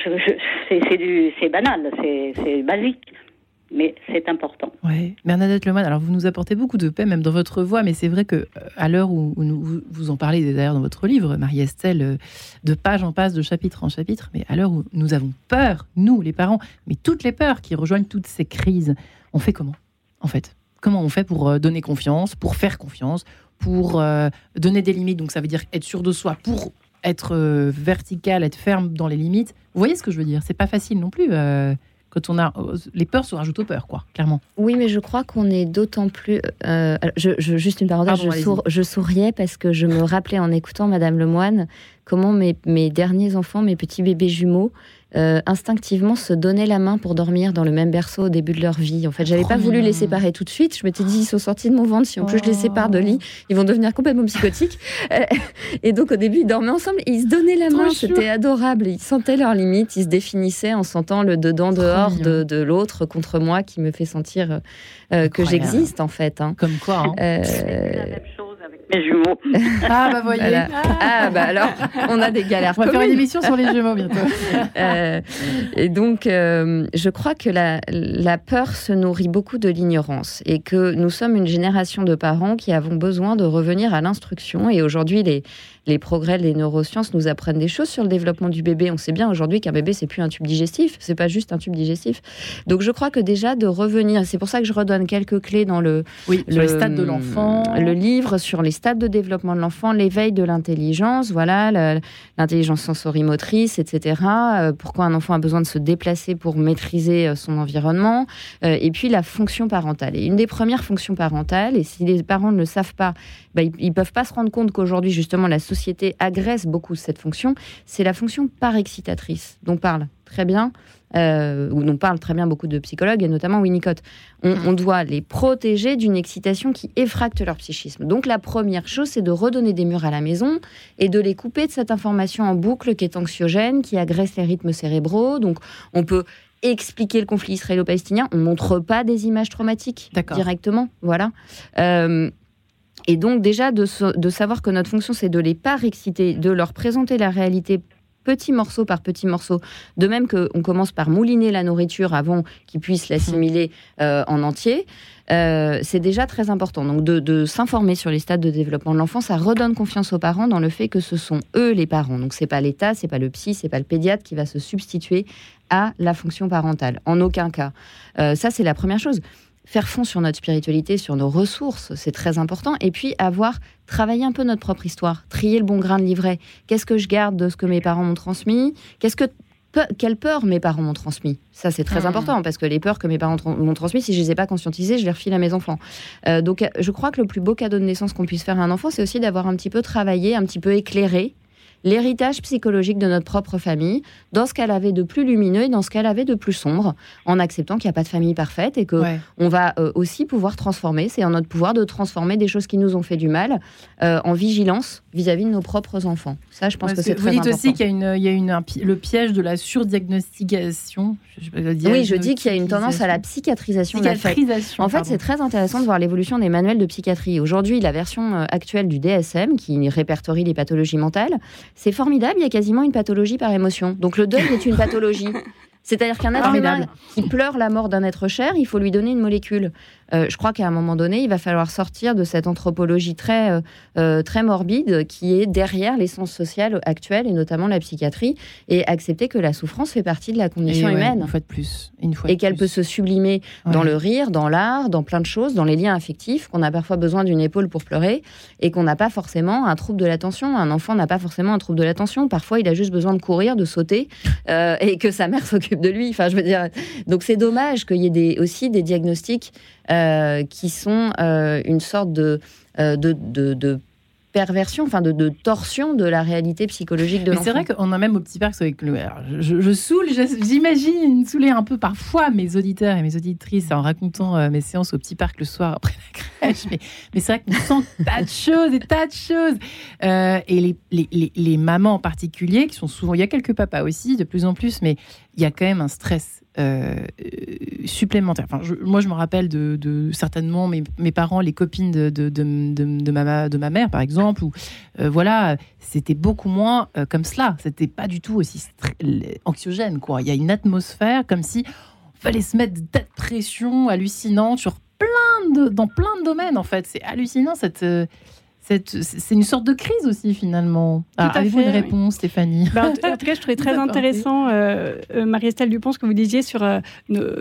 c'est, banal, c'est basique, mais c'est important. Ouais. Bernadette Lemoine, alors vous nous apportez beaucoup de paix, même dans votre voix, mais c'est vrai que euh, à l'heure où, vous- en parlez d'ailleurs dans votre livre, Marie-Estelle, euh, de page en passe, de chapitre en chapitre, mais à l'heure où nous avons peur, nous les parents, mais toutes les peurs qui rejoignent toutes ces crises, on fait comment en fait? Comment on fait pour euh, donner confiance, pour faire confiance, pour donner des limites? Donc ça veut dire être sûr de soi, pour être vertical, être ferme dans les limites. Vous voyez ce que je veux dire? C'est pas facile non plus. Quand on a les peurs se rajoutent aux peurs, quoi, clairement. Oui, mais je crois qu'on est d'autant plus. euh, alors, je, je- juste une parenthèse, Pardon, je, allez-y. sour- je souriais parce que je me rappelais en écoutant Madame Lemoine comment mes, mes derniers enfants, mes petits bébés jumeaux, euh, instinctivement se donnaient la main pour dormir dans le même berceau au début de leur vie. En fait, j'avais pas voulu les séparer tout de suite. Je m'étais dit, ils sont sortis de mon ventre. Si en plus je les sépare de lit, ils vont devenir complètement psychotiques. Euh, et donc au début, ils dormaient ensemble et ils se donnaient la main. C'était adorable. Ils sentaient leurs limites. Ils se définissaient en sentant le dedans dehors de, de l'autre contre moi qui me fait sentir euh, que j'existe en fait. hein. Comme quoi. hein. Mes jumeaux. Ah bah voyez. Voilà. ah bah alors, on a des galères On va faire une émission sur les jumeaux bientôt. Euh, et donc, euh, je crois que la, la peur se nourrit beaucoup de l'ignorance et que nous sommes une génération de parents qui avons besoin de revenir à l'instruction. Et aujourd'hui, les, les progrès des neurosciences nous apprennent des choses sur le développement du bébé. On sait bien aujourd'hui qu'un bébé, c'est plus un tube digestif, c'est pas juste un tube digestif. Donc, je crois que déjà de revenir, c'est pour ça que je redonne quelques clés dans le, Oui, les stades de l'enfant. le livre sur les stades de développement de l'enfant, l'éveil de l'intelligence, voilà, le- l'intelligence sensorimotrice, etc. Euh, pourquoi un enfant a besoin de se déplacer pour maîtriser euh, son environnement, Euh, et puis la fonction parentale. Et une des premières fonctions parentales, et si les parents ne le savent pas, bah, ils, ils peuvent pas se rendre compte qu'aujourd'hui justement la société agresse beaucoup cette fonction, c'est la fonction parexcitatrice dont parle très bien. Euh, ou dont parlent très bien beaucoup de psychologues, et notamment Winnicott. On, on doit les protéger d'une excitation qui effracte leur psychisme. Donc la première chose, c'est de redonner des murs à la maison et de les couper de cette information en boucle qui est anxiogène, qui agresse les rythmes cérébraux. Donc on peut expliquer le conflit israélo-palestinien, on montre pas des images traumatiques directement, voilà. Euh, et donc déjà de, savoir que notre fonction, c'est de les pas exciter, de leur présenter la réalité petit morceau par petit morceau, de même qu'on commence par mouliner la nourriture avant qu'ils puissent l'assimiler euh, en entier, euh, c'est déjà très important. Donc de, de s'informer sur les stades de développement de l'enfant, ça redonne confiance aux parents dans le fait que ce sont eux les parents. Donc c'est pas l'État, c'est pas le psy, c'est pas le pédiatre qui va se substituer à la fonction parentale. En aucun cas. Euh, ça c'est la première chose. Faire fond sur notre spiritualité, sur nos ressources, c'est très important. Et puis avoir travaillé un peu notre propre histoire, trier le bon grain de livret. Qu'est-ce que je garde de ce que mes parents m'ont transmis? Qu'est-ce que pe- quelle peur mes parents m'ont transmis? Ça, c'est très Mhm. important parce que les peurs que mes parents m'ont transmis, si je les ai pas conscientisées, je les refile à mes enfants. Euh, donc, je crois que le plus beau cadeau de naissance qu'on puisse faire à un enfant, c'est aussi d'avoir un petit peu travaillé, un petit peu éclairé l'héritage psychologique de notre propre famille, dans ce qu'elle avait de plus lumineux et dans ce qu'elle avait de plus sombre, en acceptant qu'il n'y a pas de famille parfaite et que Ouais. on va euh, aussi pouvoir transformer. C'est en notre pouvoir de transformer des choses qui nous ont fait du mal euh, en vigilance vis-à-vis de nos propres enfants. Ça, je pense Ouais, que c'est vous très dites important. aussi qu'il y a, une, il y a une, un pi- le piège de la surdiagnostication. Je- Oui, je dis qu'il y a une tendance à la psychiatrisation psychiatrisation. En fait, c'est très intéressant de voir l'évolution des manuels de psychiatrie. Aujourd'hui, la version euh, actuelle du DSM, qui répertorie les pathologies mentales, c'est formidable, il y a quasiment une pathologie par émotion. Donc le deuil est une pathologie. C'est-à-dire qu'un être humain qui pleure la mort d'un être cher, il faut lui donner une molécule. Euh, je crois qu'à un moment donné, il va falloir sortir de cette anthropologie très, euh, euh, très morbide qui est derrière l'essence sociale actuelle, et notamment la psychiatrie, et accepter que la souffrance fait partie de la condition humaine. Une fois de plus. Une fois et qu'elle peut se sublimer dans le rire, dans l'art, dans plein de choses, dans les liens affectifs, qu'on a parfois besoin d'une épaule pour pleurer, et qu'on n'a pas forcément un trouble de l'attention. Un enfant n'a pas forcément un trouble de l'attention. Parfois, il a juste besoin de courir, de sauter, et que sa mère s'occupe de lui. Enfin, je veux dire, donc c'est dommage qu'il y ait des, aussi des diagnostics euh, qui sont euh, une sorte de, euh, de, de, perversion, enfin de, de, torsion de la réalité psychologique de l'enfant. C'est vrai qu'on a même au petit parc avec le. je, je, saoule, j'imagine saouler un peu parfois mes auditeurs et mes auditrices en racontant mes séances au petit parc le soir après la crèche. mais, mais c'est vrai qu'on sent tas de choses, des tas de choses. et les, les, les, mamans en particulier, qui sont souvent. Il y a quelques papas aussi, de plus en plus, mais il y a quand même un stress euh, supplémentaires. Enfin, moi, je me rappelle de, certainement mes, parents, les copines de, de, de, ma, de ma mère, par exemple, où euh, voilà, c'était beaucoup moins euh, comme cela. C'était pas du tout aussi anxiogène. Quoi. Il y a une atmosphère comme si fallait se mettre de hallucinante sur plein de, dans plein de domaines, en fait. C'est hallucinant cette c'est une sorte de crise aussi finalement. Ah, avez-vous une réponse, Stéphanie? Bah, en, tout cas, je trouvais très intéressant, euh, euh, Marie-Estelle Dupont, ce que vous disiez sur euh,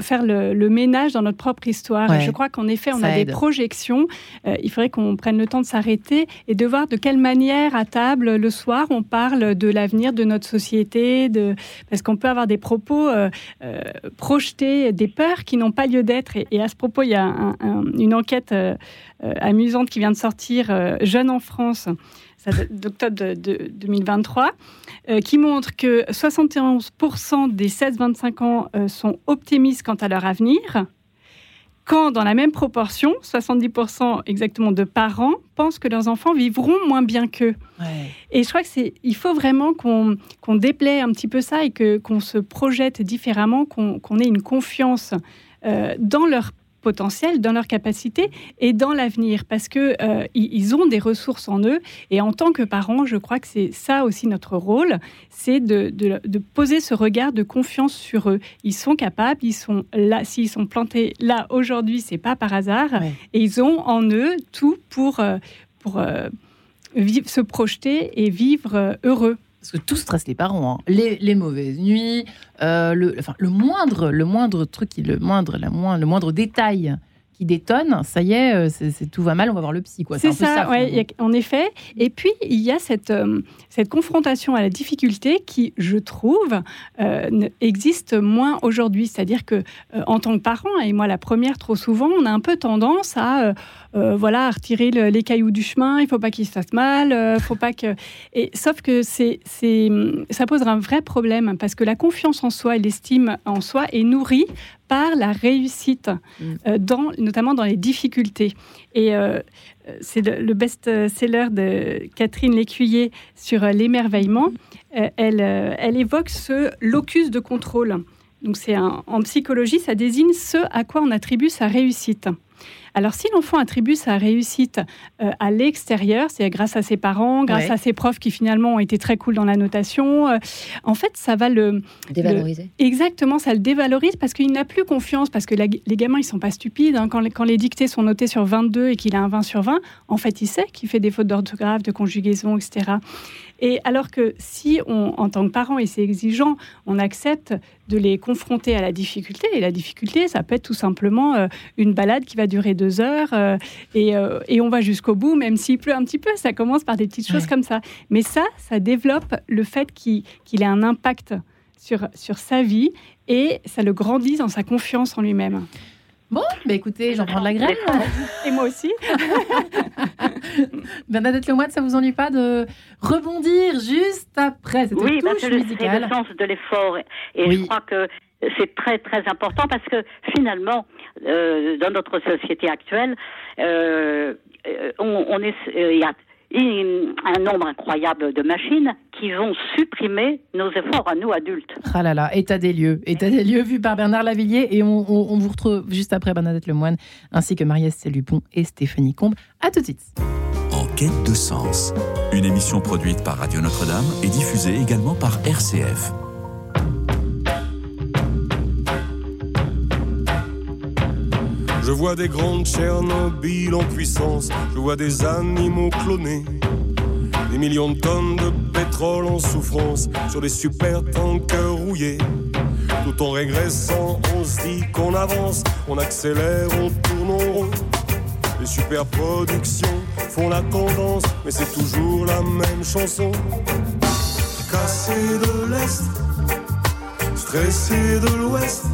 faire le, ménage dans notre propre histoire. je crois qu'en effet, on a des projections. il faudrait qu'on prenne le temps de s'arrêter et de voir de quelle manière, à table, le soir, on parle de l'avenir de notre société, de... parce qu'on peut avoir des propos projetés, des peurs qui n'ont pas lieu d'être. Et, à ce propos, il y a une enquête amusante qui vient de sortir Jeunes en France, d'octobre de, 2023, euh, qui montre que 71% des 16-25 ans euh, sont optimistes quant à leur avenir, quand dans la même proportion, 70% exactement de parents pensent que leurs enfants vivront moins bien qu'eux. Et je crois que c'est, il faut vraiment qu'on, qu'on déplaie un petit peu ça et que qu'on se projette différemment, qu'on, ait une confiance euh, dans leur potentiel, dans leur capacité et dans l'avenir, parce que euh, ils ont des ressources en eux. Et en tant que parents, je crois que c'est ça aussi notre rôle, c'est de, de, poser ce regard de confiance sur eux. Ils sont capables, ils sont là. S'ils sont plantés là aujourd'hui, c'est pas par hasard. Et ils ont en eux tout pour euh, pour euh, vivre, se projeter et vivre heureux parce que tout stresse les parents, hein. les, mauvaises nuits, euh, le, enfin, le moindre, le moindre truc, le moindre, la le moindre détail qui détonne, ça y est, euh, c'est, tout va mal, on va voir le psy. C'est ça, en effet. Et puis, il y a cette, euh, cette confrontation à la difficulté qui, je trouve, euh, existe moins aujourd'hui. C'est-à-dire que, en tant que parent, et moi la première, trop souvent, on a un peu tendance à, voilà, retirer les cailloux du chemin, il faut pas qu'il se fasse mal, faut pas que... Et, sauf que c'est, c'est, ça pose un vrai problème, parce que la confiance en soi et l'estime en soi est nourrie par la réussite, mm. euh, dans, notamment dans les difficultés. Et euh, c'est le, best-seller de Catherine Lécuyer sur euh, l'émerveillement. elle, elle évoque ce locus de contrôle. Donc c'est en psychologie, ça désigne ce à quoi on attribue sa réussite. Alors si l'enfant attribue sa réussite euh, à l'extérieur, c'est grâce à ses parents, grâce à ses profs qui finalement ont été très cool dans la notation, euh, en fait ça va le dévaloriser. exactement, ça le dévalorise parce qu'il n'a plus confiance, parce que les gamins ils sont pas stupides. Hein. quand, les, quand, les dictées sont notées sur 22 et qu'il a un 20 sur 20, en fait il sait qu'il fait des fautes d'orthographe, de conjugaison, etc. Et alors que si on, en tant que parent, et c'est exigeant, on accepte de les confronter à la difficulté, et la difficulté, ça peut être tout simplement euh, une balade qui va durer deux heures, euh, euh, et, on va jusqu'au bout, même s'il pleut un petit peu, ça commence par des petites choses comme ça. Mais ça, ça développe le fait qu'il ait un impact sur, sur sa vie, et ça le grandit dans sa confiance en lui-même. Bon, bah écoutez, j'en prends de la graine. Et moi aussi. Bernadette Lemoine, ça vous ennuie pas de rebondir juste après cette oui, touche c'est le sens de l'effort. Et je crois que c'est très très important parce que finalement, euh, dans notre société actuelle, euh, on, on est, il y a un nombre incroyable de machines qui vont supprimer nos efforts à nous adultes. Ah là là, état des lieux, état des lieux vu par Bernard Lavillier et on, vous retrouve juste après Bernadette Lemoine ainsi que Marie-Estelle et Stéphanie Combe. À tout de suite. En quête de sens, une émission produite par Radio Notre-Dame et diffusée également par RCF. Je vois des grandes Tchernobyl en puissance, je vois des animaux clonés. Des millions de tonnes de pétrole en souffrance sur des super tankers rouillés. Tout en régressant, on se dit qu'on avance, on accélère, on tourne en rond. Les superproductions font la tendance, mais c'est toujours la même chanson. Cassé de l'Est, stressé de l'Ouest,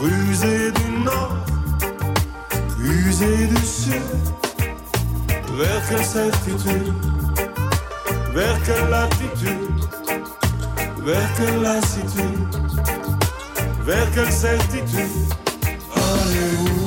rusé du Nord, usé du Sud. Vers quelle certitude, vers quelle latitude, vers quelle lassitude, vers quelle certitude allez-vous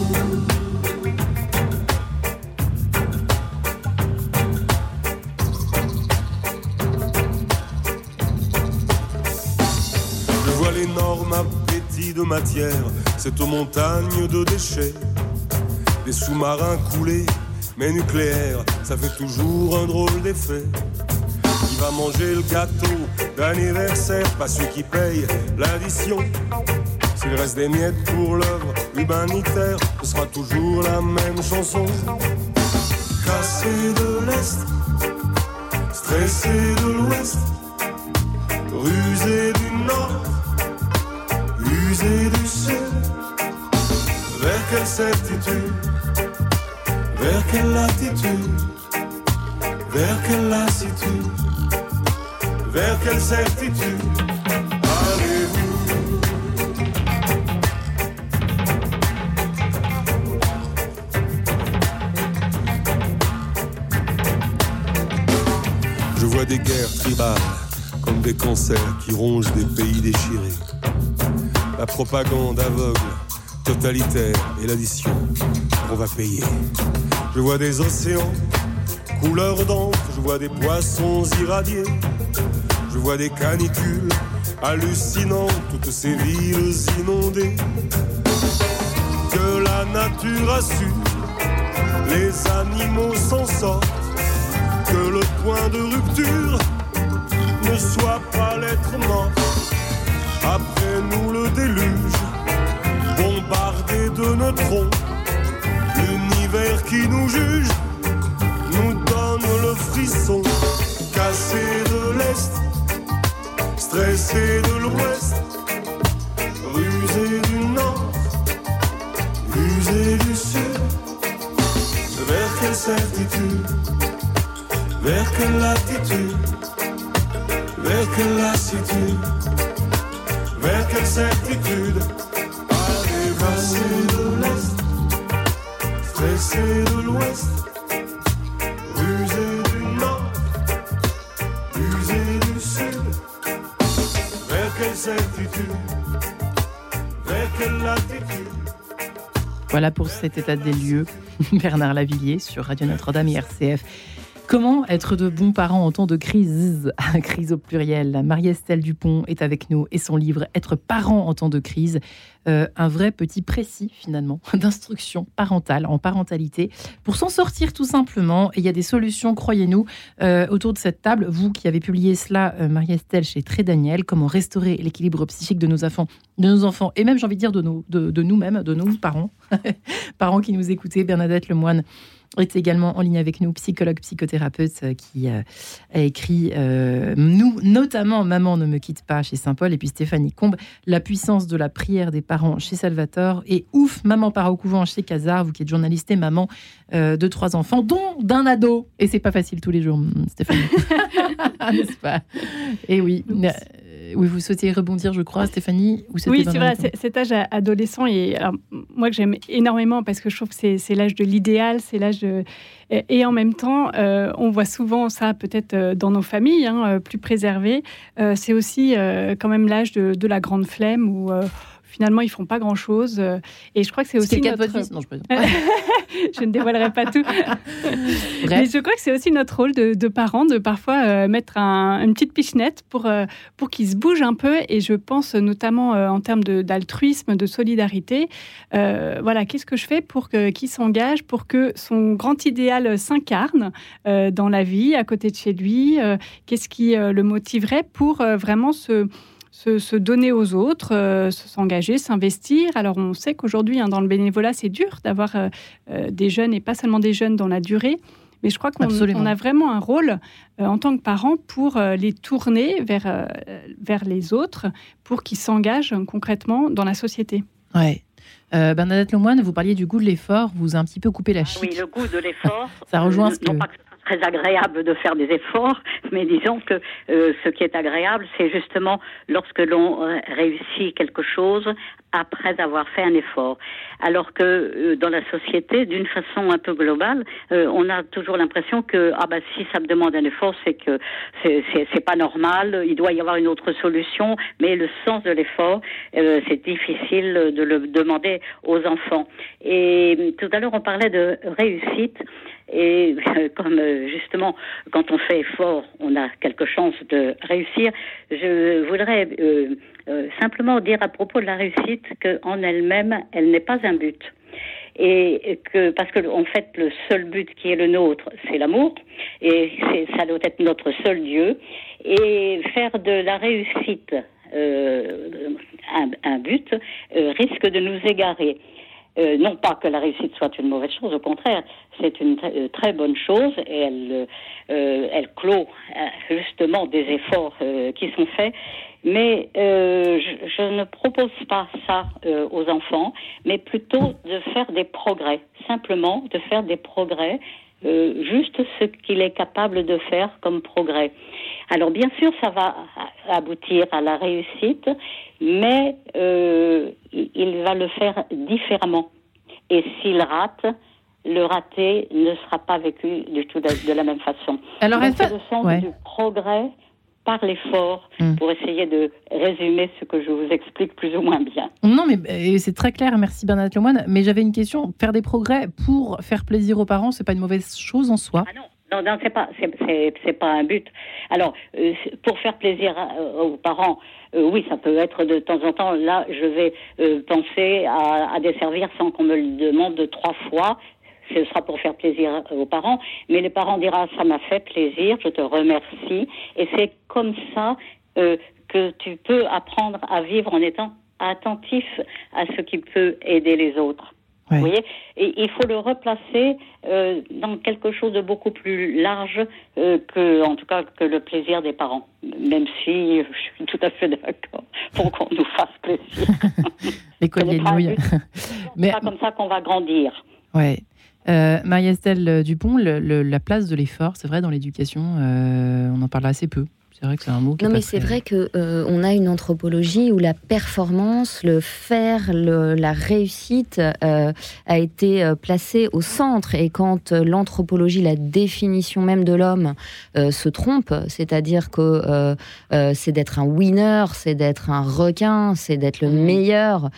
matière, cette montagne de déchets, des sous-marins coulés, mais nucléaires, ça fait toujours un drôle d'effet. Qui va manger le gâteau d'anniversaire? Pas celui qui paye l'addition. S'il reste des miettes pour l'œuvre humanitaire, ce sera toujours la même chanson. Cassé de l'Est, stressé de l'Ouest, rusé du Nord, du. Vers quelle certitude, vers quelle latitude, vers quelle lassitude, vers quelle certitude? Allez-vous? Je vois des guerres tribales comme des cancers qui rongent des pays déchirés. La propagande aveugle, totalitaire et l'addition qu'on va payer. Je vois des océans, couleur d'encre, je vois des poissons irradiés. Je vois des canicules hallucinantes, toutes ces villes inondées. Que la nature a su, les animaux s'en sortent que le point de rupture ne soit pas l'être mort. Nous le déluge, bombardé de neutrons, l'univers qui nous juge nous donne le frisson. Cassé de l'Est, stressé de l'Ouest, rusé du Nord, usé du Sud. Vers quelle certitude vers quelle latitude Vers quelle lassitude? Quelle certitude Allez, de l'Est Stressé de l'Ouest Rusé du Nord Usé du Sud Vers quelle certitude? Vers quelle latitude? Voilà pour cet état des lieux. Bernard Lavillier sur Radio Notre-Dame et RCF. Comment être de bons parents en temps de crise Crise au pluriel. Marie-Estelle Dupont est avec nous et son livre Être parent en temps de crise. Euh, un vrai petit précis finalement d'instruction parentale en parentalité pour s'en sortir tout simplement. Et il y a des solutions, croyez-nous, euh, autour de cette table. Vous qui avez publié cela, euh, Marie-Estelle, chez Très Daniel, comment restaurer l'équilibre psychique de nos enfants, de nos enfants et même, j'ai envie de dire, de, de nous-mêmes, de nos parents, parents qui nous écoutaient. Bernadette Lemoine est également en ligne avec nous, psychologue, psychothérapeute, euh, qui euh, a écrit, euh, nous, notamment Maman ne me quitte pas chez Saint-Paul, et puis Stéphanie Combe, La puissance de la prière des parents chez Salvatore, et Ouf, Maman part au couvent chez Casar, vous qui êtes journaliste et maman euh, de trois enfants, dont d'un ado. Et c'est pas facile tous les jours, Stéphanie. N'est-ce pas? Et oui. Euh, oui, vous souhaitez rebondir, je crois, Stéphanie ou Oui, c'est vrai, cet âge adolescent, et alors, moi que j'aime énormément parce que je trouve que c'est l'âge de l'idéal, c'est l'âge de... Et en même temps, euh, on voit souvent ça peut-être dans nos familles, hein, plus préservées. Euh, c'est aussi euh, quand même l'âge de, de, la grande flemme où finalement, ils font pas grand-chose. Et je crois que c'est aussi notre... votre Non, je, je ne dévoilerai pas tout. Mais je crois que c'est aussi notre rôle de, de parents de parfois euh, mettre un, une petite pichenette pour, euh, pour qu'ils se bougent un peu. Et je pense notamment euh, en termes d'altruisme, de, de, solidarité. voilà, qu'est-ce que je fais pour qu'il s'engage, pour que son grand idéal s'incarne dans la vie, à côté de chez lui Qu'est-ce qui le motiverait pour vraiment se se, donner aux autres, s'engager, s'investir. Alors on sait qu'aujourd'hui, hein, dans le bénévolat, c'est dur d'avoir des jeunes et pas seulement des jeunes dans la durée. Mais je crois qu'on a vraiment un rôle en tant que parents pour les tourner vers, vers les autres, pour qu'ils s'engagent concrètement dans la société. Ouais. Euh, Bernadette Lemoine, vous parliez du goût de l'effort, vous a un petit peu coupé la chic. Oui, le goût de l'effort. Ça rejoint ce que très agréable de faire des efforts, mais disons que euh, ce qui est agréable, c'est justement lorsque l'on euh, réussit quelque chose après avoir fait un effort. Alors que euh, dans la société, d'une façon un peu globale, on a toujours l'impression que ah bah si ça me demande un effort, c'est que c'est pas normal, il doit y avoir une autre solution. Mais le sens de l'effort, c'est difficile de le demander aux enfants. Et tout à l'heure, on parlait de réussite. Et comme euh, justement, quand on fait effort, on a quelque chance de réussir, je voudrais euh, euh, simplement dire à propos de la réussite qu'en elle-même, elle, n'est pas un but. Et que, parce que, en fait, le seul but qui est le nôtre, c'est l'amour, et ça doit être notre seul Dieu. Et faire de la réussite un, un, but risque de nous égarer. Euh, non pas que la réussite soit une mauvaise chose, au contraire, c'est une euh, très bonne chose et elle, euh, elle clôt justement des efforts qui sont faits. Mais je, je, ne propose pas ça aux enfants, mais plutôt de faire des progrès, simplement de faire des progrès euh, juste ce qu'il est capable de faire comme progrès. Alors bien sûr, ça va aboutir à la réussite, mais euh, il va le faire différemment. Et s'il rate, le raté ne sera pas vécu du tout de, la même façon. Alors, c'est le sens du progrès par l'effort hmm. pour essayer de résumer ce que je vous explique plus ou moins bien. Non, mais c'est très clair, merci Bernadette Lemoine. Mais j'avais une question, faire des progrès pour faire plaisir aux parents, c'est pas une mauvaise chose en soi ah non. Non, non, c'est pas, c'est, pas un but. Alors, euh, pour faire plaisir euh, aux parents, euh, oui, ça peut être de temps en temps. Là, je vais penser à, à desservir sans qu'on me le demande trois fois ce sera pour faire plaisir aux parents, mais les parents diront ça m'a fait plaisir, je te remercie, et c'est comme ça euh, que tu peux apprendre à vivre en étant attentif à ce qui peut aider les autres. Vous voyez? Et il faut le replacer euh, dans quelque chose de beaucoup plus large euh, que, en tout cas, que le plaisir des parents. Même si je suis tout à fait d'accord pour qu'on nous fasse plaisir. L'école des nouilles. C'est pas comme ça qu'on va grandir. Ouais. Euh, Marie-Estelle Dupont, la place de l'effort, c'est vrai, dans l'éducation, euh, on en parle assez peu. C'est vrai que c'est un mot. non, mais c'est vrai que euh, on a une anthropologie où la performance, le faire, la réussite euh, a été euh, placée au centre. Et quand l'anthropologie, la définition même de l'homme, se trompe, c'est-à-dire que c'est d'être un winner, c'est d'être un requin, c'est d'être le meilleur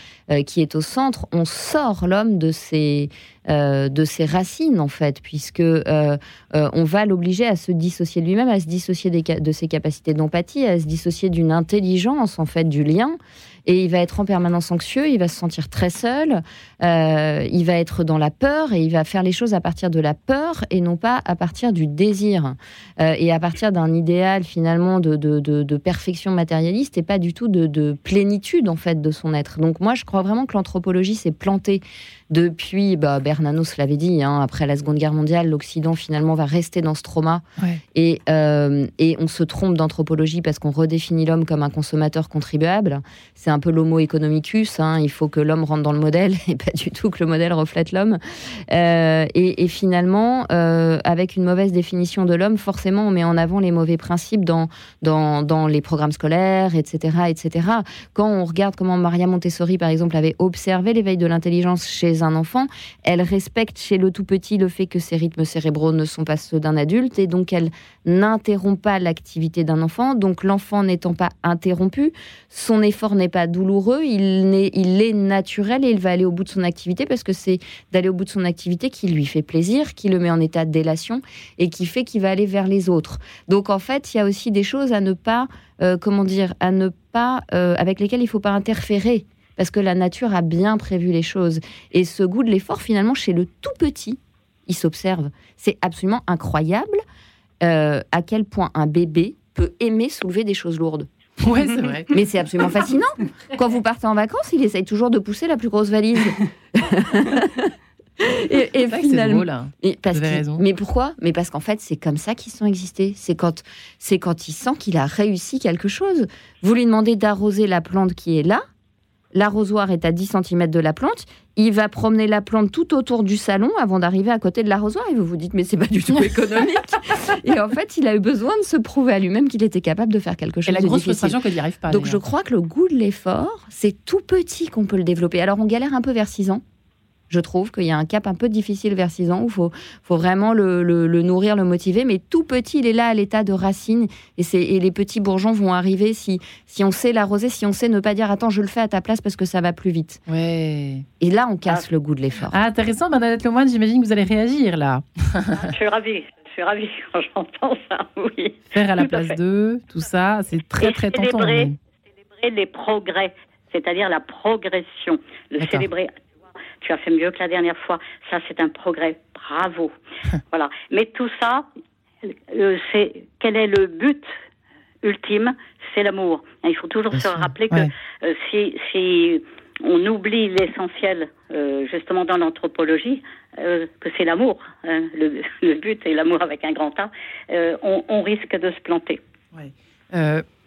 qui est au centre, on sort l'homme de ses de ses racines en fait, puisque on va l'obliger à se dissocier de lui-même, à se dissocier de ses capacités d'empathie, à se dissocier d'une intelligence, en fait, du lien. Et il va être en permanence anxieux, il va se sentir très seul, euh, il va être dans la peur et il va faire les choses à partir de la peur et non pas à partir du désir. Euh, et à partir d'un idéal finalement de, de, perfection matérialiste et pas du tout de, plénitude en fait de son être. Donc moi je crois vraiment que l'anthropologie s'est plantée depuis, bah, Bernanos l'avait dit, hein, après la Seconde Guerre mondiale, l'Occident finalement va rester dans ce trauma. Et, euh, et on se trompe d'anthropologie parce qu'on redéfinit l'homme comme un consommateur contribuable. C'est un peu l'homo economicus, hein, il faut que l'homme rentre dans le modèle et pas du tout que le modèle reflète l'homme. Euh, et, finalement, euh, avec une mauvaise définition de l'homme, forcément on met en avant les mauvais principes dans, dans, dans les programmes scolaires, etc., etc. Quand on regarde comment Maria Montessori, par exemple, avait observé l'éveil de l'intelligence chez un enfant, elle respecte chez le tout petit le fait que ses rythmes cérébraux ne sont pas ceux d'un adulte et donc elle n'interrompt pas l'activité d'un enfant. Donc l'enfant n'étant pas interrompu, son effort n'est pas douloureux, il est, naturel et il va aller au bout de son activité parce que c'est d'aller au bout de son activité qui lui fait plaisir, qui le met en état délation et qui fait qu'il va aller vers les autres. Donc en fait, il y a aussi des choses à ne pas, euh, comment dire, à ne pas, euh, avec lesquelles il ne faut pas interférer parce que la nature a bien prévu les choses. Et ce goût de l'effort, finalement, chez le tout petit, il s'observe. C'est absolument incroyable euh, à quel point un bébé peut aimer soulever des choses lourdes. Ouais, c'est vrai. Mais c'est absolument fascinant. Quand vous partez en vacances, il essaye toujours de pousser la plus grosse valise. et, et finalement, drôle, hein. et parce raison. mais pourquoi? Mais parce qu'en fait, c'est comme ça qu'ils sont existés. C'est quand, c'est quand il sent qu'il a réussi quelque chose. Vous lui demandez d'arroser la plante qui est là. L'arrosoir est à 10 cm de la plante. Il va promener la plante tout autour du salon avant d'arriver à côté de l'arrosoir. Et vous vous dites, mais c'est pas du tout économique. et en fait, il a eu besoin de se prouver à lui-même qu'il était capable de faire quelque chose. Et la grosse frustration qu'il n'y arrive pas. Donc je crois que le goût de l'effort, c'est tout petit qu'on peut le développer. Alors on galère un peu vers 6 ans je trouve qu'il y a un cap un peu difficile vers 6 ans où il faut, faut vraiment le, nourrir, le motiver. Mais tout petit, il est là à l'état de racine et, et les petits bourgeons vont arriver si, si on sait l'arroser, si on sait ne pas dire attends, je le fais à ta place parce que ça va plus vite. Ouais. Et là, on casse ah. le goût de l'effort. Ah, intéressant, Bernadette Lemoine, j'imagine que vous allez réagir là. je suis ravie. Je suis ravie quand j'entends ça, oui. Faire à la place d'eux, tout ça, c'est très, très tentant. Célébrer, célébrer les progrès, c'est-à-dire la progression. Le célébrer tu as fait mieux que la dernière fois. Ça, c'est un progrès. Bravo. voilà. Mais tout ça, euh, c'est quel est le but ultime? C'est l'amour. Il faut toujours se rappeler que euh, si, si on oublie l'essentiel, euh, justement dans l'anthropologie, que c'est l'amour. Hein, le, but est l'amour avec un grand A. On, on, risque de se planter.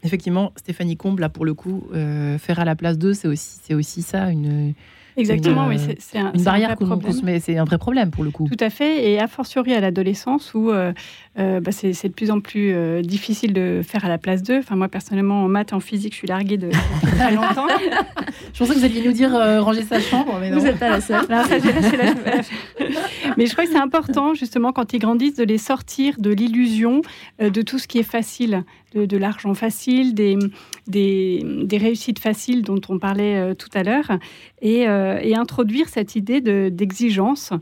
Effectivement, Stéphanie Combe, là pour le coup, faire à la place d'eux, c'est aussi, c'est aussi ça, une, Exactement, oui, c'est un, une barrière qu'on se met, c'est un vrai problème pour le coup. Tout à fait, et a fortiori à l'adolescence où euh, euh, bah, c'est de plus en plus euh, difficile de faire à la place d'eux. Enfin, moi personnellement, en maths et en physique, je suis larguée de très longtemps. je pensais que vous alliez nous dire ranger sa chambre, mais non. Vous n'êtes pas la seule. mais je crois que c'est important, justement, quand ils grandissent, de les sortir de l'illusion de tout ce qui est facile, de, l'argent facile, des, des, réussites faciles dont on parlait tout à l'heure, et, et, introduire cette idée d'exigence.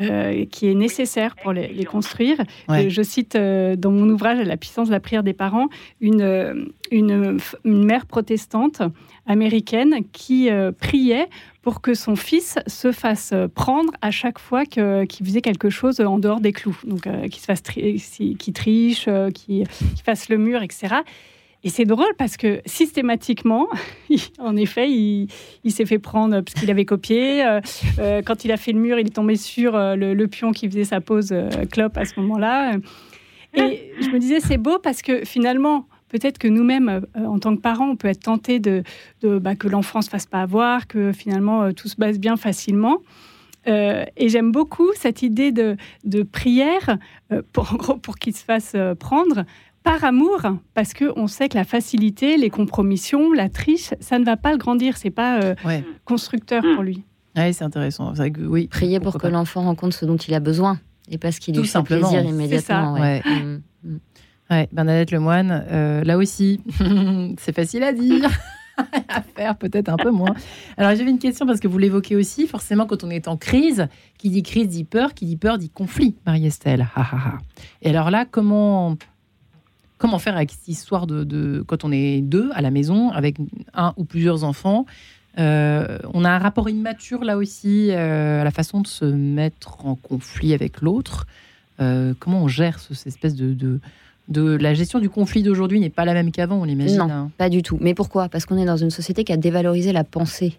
Euh, qui est nécessaire pour les, construire. Je cite euh, dans mon ouvrage La puissance de la prière des parents une, euh, une, mère protestante américaine qui priait pour que son fils se fasse prendre à chaque fois qu'il faisait quelque chose en dehors des clous. Donc, qu'il se fasse qui triche, qu'il fasse le mur, etc. Et c'est drôle parce que systématiquement, en effet, il, s'est fait prendre parce qu'il avait copié. Euh, euh, quand il a fait le mur, il est tombé sur euh, le, pion qui faisait sa pause clope à ce moment-là. Et je me disais, c'est beau parce que finalement, peut-être que nous-mêmes, en tant que parents, on peut être tentés de, bah, que l'enfant ne se fasse pas avoir, que finalement tout se passe bien facilement. et j'aime beaucoup cette idée de, prière, pour qu'il se fasse prendre, par amour, parce qu'on sait que la facilité, les compromissions, la triche, ça ne va pas le grandir, c'est pas euh, constructeur pour lui. Oui, c'est intéressant. Vrai que, oui, Prier pour que l'enfant rencontre ce dont il a besoin et pas ce qui lui fait plaisir immédiatement. Ouais. Mm, mm. Ouais. Bernadette Lemoine, euh, là aussi, c'est facile à dire. à faire peut-être un peu moins. Alors j'avais une question parce que vous l'évoquez aussi, forcément quand on est en crise, qui dit crise dit peur, qui dit peur dit conflit, Marie-Estelle. Et alors là, comment comment faire avec cette histoire de, quand on est deux à la maison avec un ou plusieurs enfants euh, on a un rapport immature là aussi euh, à la façon de se mettre en conflit avec l'autre. Euh, comment on gère cette espèce de, de, la gestion du conflit d'aujourd'hui n'est pas la même qu'avant, on l'imagine. Non, hein. pas du tout. Mais pourquoi? Parce qu'on est dans une société qui a dévalorisé la pensée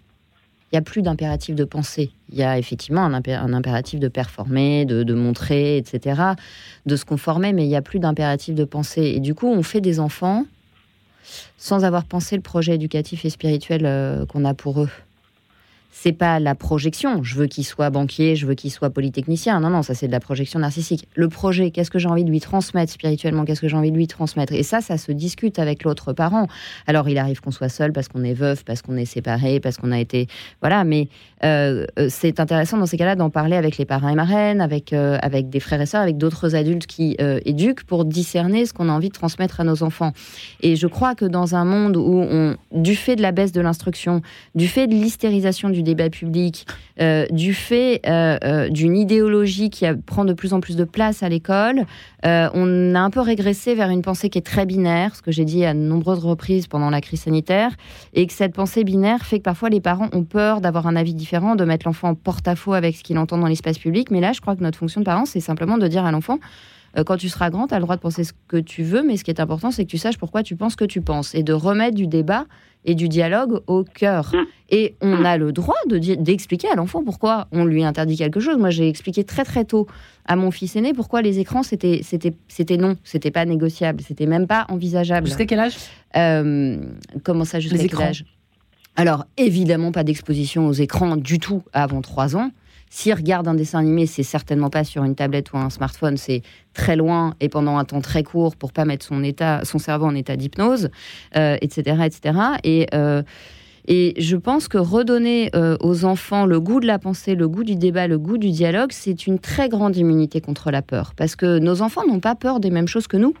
il n'y a plus d'impératif de penser. Il y a effectivement un, impératif de performer, de, montrer, etc., de se conformer, mais il n'y a plus d'impératif de penser. Et du coup, on fait des enfants sans avoir pensé le projet éducatif et spirituel euh, qu'on a pour eux c'est pas la projection. Je veux qu'il soit banquier, je veux qu'il soit polytechnicien. Non, non, ça c'est de la projection narcissique. Le projet, qu'est-ce que j'ai envie de lui transmettre spirituellement? Qu'est-ce que j'ai envie de lui transmettre? Et ça, ça se discute avec l'autre parent. Alors, il arrive qu'on soit seul parce qu'on est veuf, parce qu'on est séparé, parce qu'on a été. Voilà, mais euh, euh, c'est intéressant dans ces cas-là d'en parler avec les parents et marraines, avec, euh, avec des frères et sœurs, avec d'autres adultes qui éduquent pour discerner ce qu'on a envie de transmettre à nos enfants. Et je crois que dans un monde où, on, du fait de la baisse de l'instruction, du fait de l'hystérisation du débat public, euh, du fait euh, euh, d'une idéologie qui prend de plus en plus de place à l'école. on a un peu régressé vers une pensée qui est très binaire, ce que j'ai dit à de nombreuses reprises pendant la crise sanitaire, et que cette pensée binaire fait que parfois les parents ont peur d'avoir un avis différent, de mettre l'enfant en porte-à-faux avec ce qu'il entend dans l'espace public. Mais là, je crois que notre fonction de parent, c'est simplement de dire à l'enfant, quand tu seras grand, tu as le droit de penser ce que tu veux, mais ce qui est important, c'est que tu saches pourquoi tu penses ce que tu penses, et de remettre du débat et du dialogue au cœur. Mm. Et on mm. a le droit d'expliquer à l'enfant pourquoi on lui interdit quelque chose. Moi, j'ai expliqué très très tôt à mon fils aîné pourquoi les écrans, c'était non, c'était pas négociable, c'était même pas envisageable. Jusqu'à quel âge? Euh, Comment ça, jusqu'à quel âge? Alors, évidemment, pas d'exposition aux écrans du tout avant 3 ans. S'il regarde un dessin animé, c'est certainement pas sur une tablette ou un smartphone, c'est très loin et pendant un temps très court pour pas mettre son état, son cerveau en état d'hypnose, etc., euh, etc. Et euh, et je pense que redonner euh, aux enfants le goût de la pensée, le goût du débat, le goût du dialogue, c'est une très grande immunité contre la peur. Parce que nos enfants n'ont pas peur des mêmes choses que nous.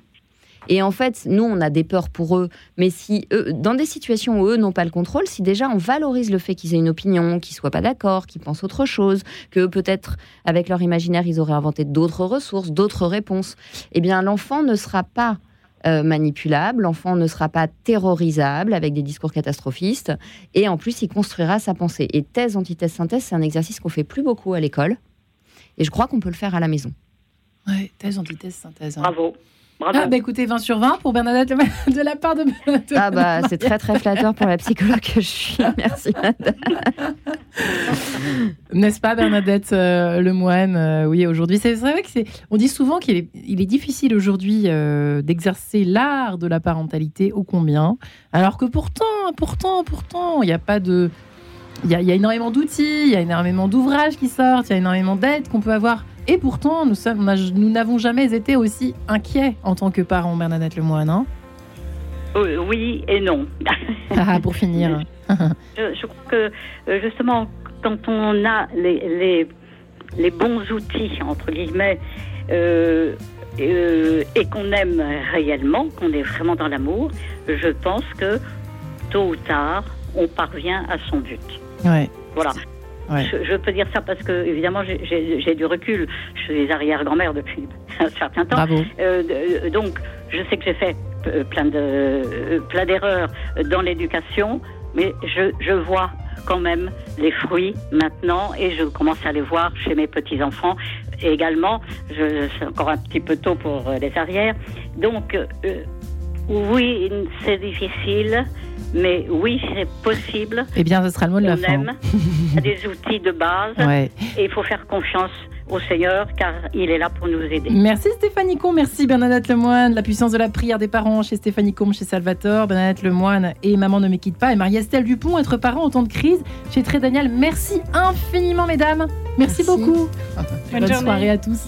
Et en fait, nous, on a des peurs pour eux. Mais si eux, dans des situations où eux n'ont pas le contrôle, si déjà on valorise le fait qu'ils aient une opinion, qu'ils soient pas d'accord, qu'ils pensent autre chose, que peut-être avec leur imaginaire, ils auraient inventé d'autres ressources, d'autres réponses, eh bien, l'enfant ne sera pas euh, manipulable, l'enfant ne sera pas terrorisable avec des discours catastrophistes, et en plus, il construira sa pensée. Et thèse, antithèse, synthèse, c'est un exercice qu'on fait plus beaucoup à l'école, et je crois qu'on peut le faire à la maison. Ouais, thèse, antithèse, synthèse. Hein. Bravo. Ah, bah écoutez, 20 sur 20 pour Bernadette de la part de Bernadette. Ah bah c'est très très flatteur pour la psychologue que je suis. Merci N'est-ce pas Bernadette euh, Lemoine? Euh, Oui, aujourd'hui, c'est vrai que c'est. On dit souvent qu'il est, il est difficile aujourd'hui euh, d'exercer l'art de la parentalité ô combien, alors que pourtant, pourtant, pourtant, il n'y a pas de. Il y, a, il y a énormément d'outils, il y a énormément d'ouvrages qui sortent, il y a énormément d'aides qu'on peut avoir et pourtant, nous n'avons jamais été aussi inquiets en tant que parents, Bernadette Lemoine, hein euh, Oui et non. ah, pour finir. je, crois que euh, justement, quand on a les, les, bons outils, entre guillemets, euh, et qu'on aime réellement, qu'on est vraiment dans l'amour, je pense que tôt ou tard, on parvient à son but. Ouais. Voilà. Je, peux dire ça parce que, évidemment, j'ai du recul. Je suis arrière-grand-mère depuis un certain temps. Euh, euh, donc, je sais que j'ai fait euh, plein de plein d'erreurs dans l'éducation, mais je, je vois quand même les fruits maintenant et je commence à les voir chez mes petits enfants également. C'est encore un petit peu tôt pour les arrières. Donc, oui, c'est difficile. Mais oui, c'est possible. Eh bien, ce sera le mot de la fin. Il y a des outils de base et il faut faire confiance au Seigneur car il est là pour nous aider. Merci Stéphanie Com, merci Bernadette Lemoine, la puissance de la prière des parents chez Stéphanie Com, chez Salvatore, Bernadette Lemoine et Maman ne me quitte pas et Marie-Estelle Dupont, être parent en temps de crise chez Très Daniel. Merci infiniment mesdames, merci, beaucoup. Bonne, soirée à tous.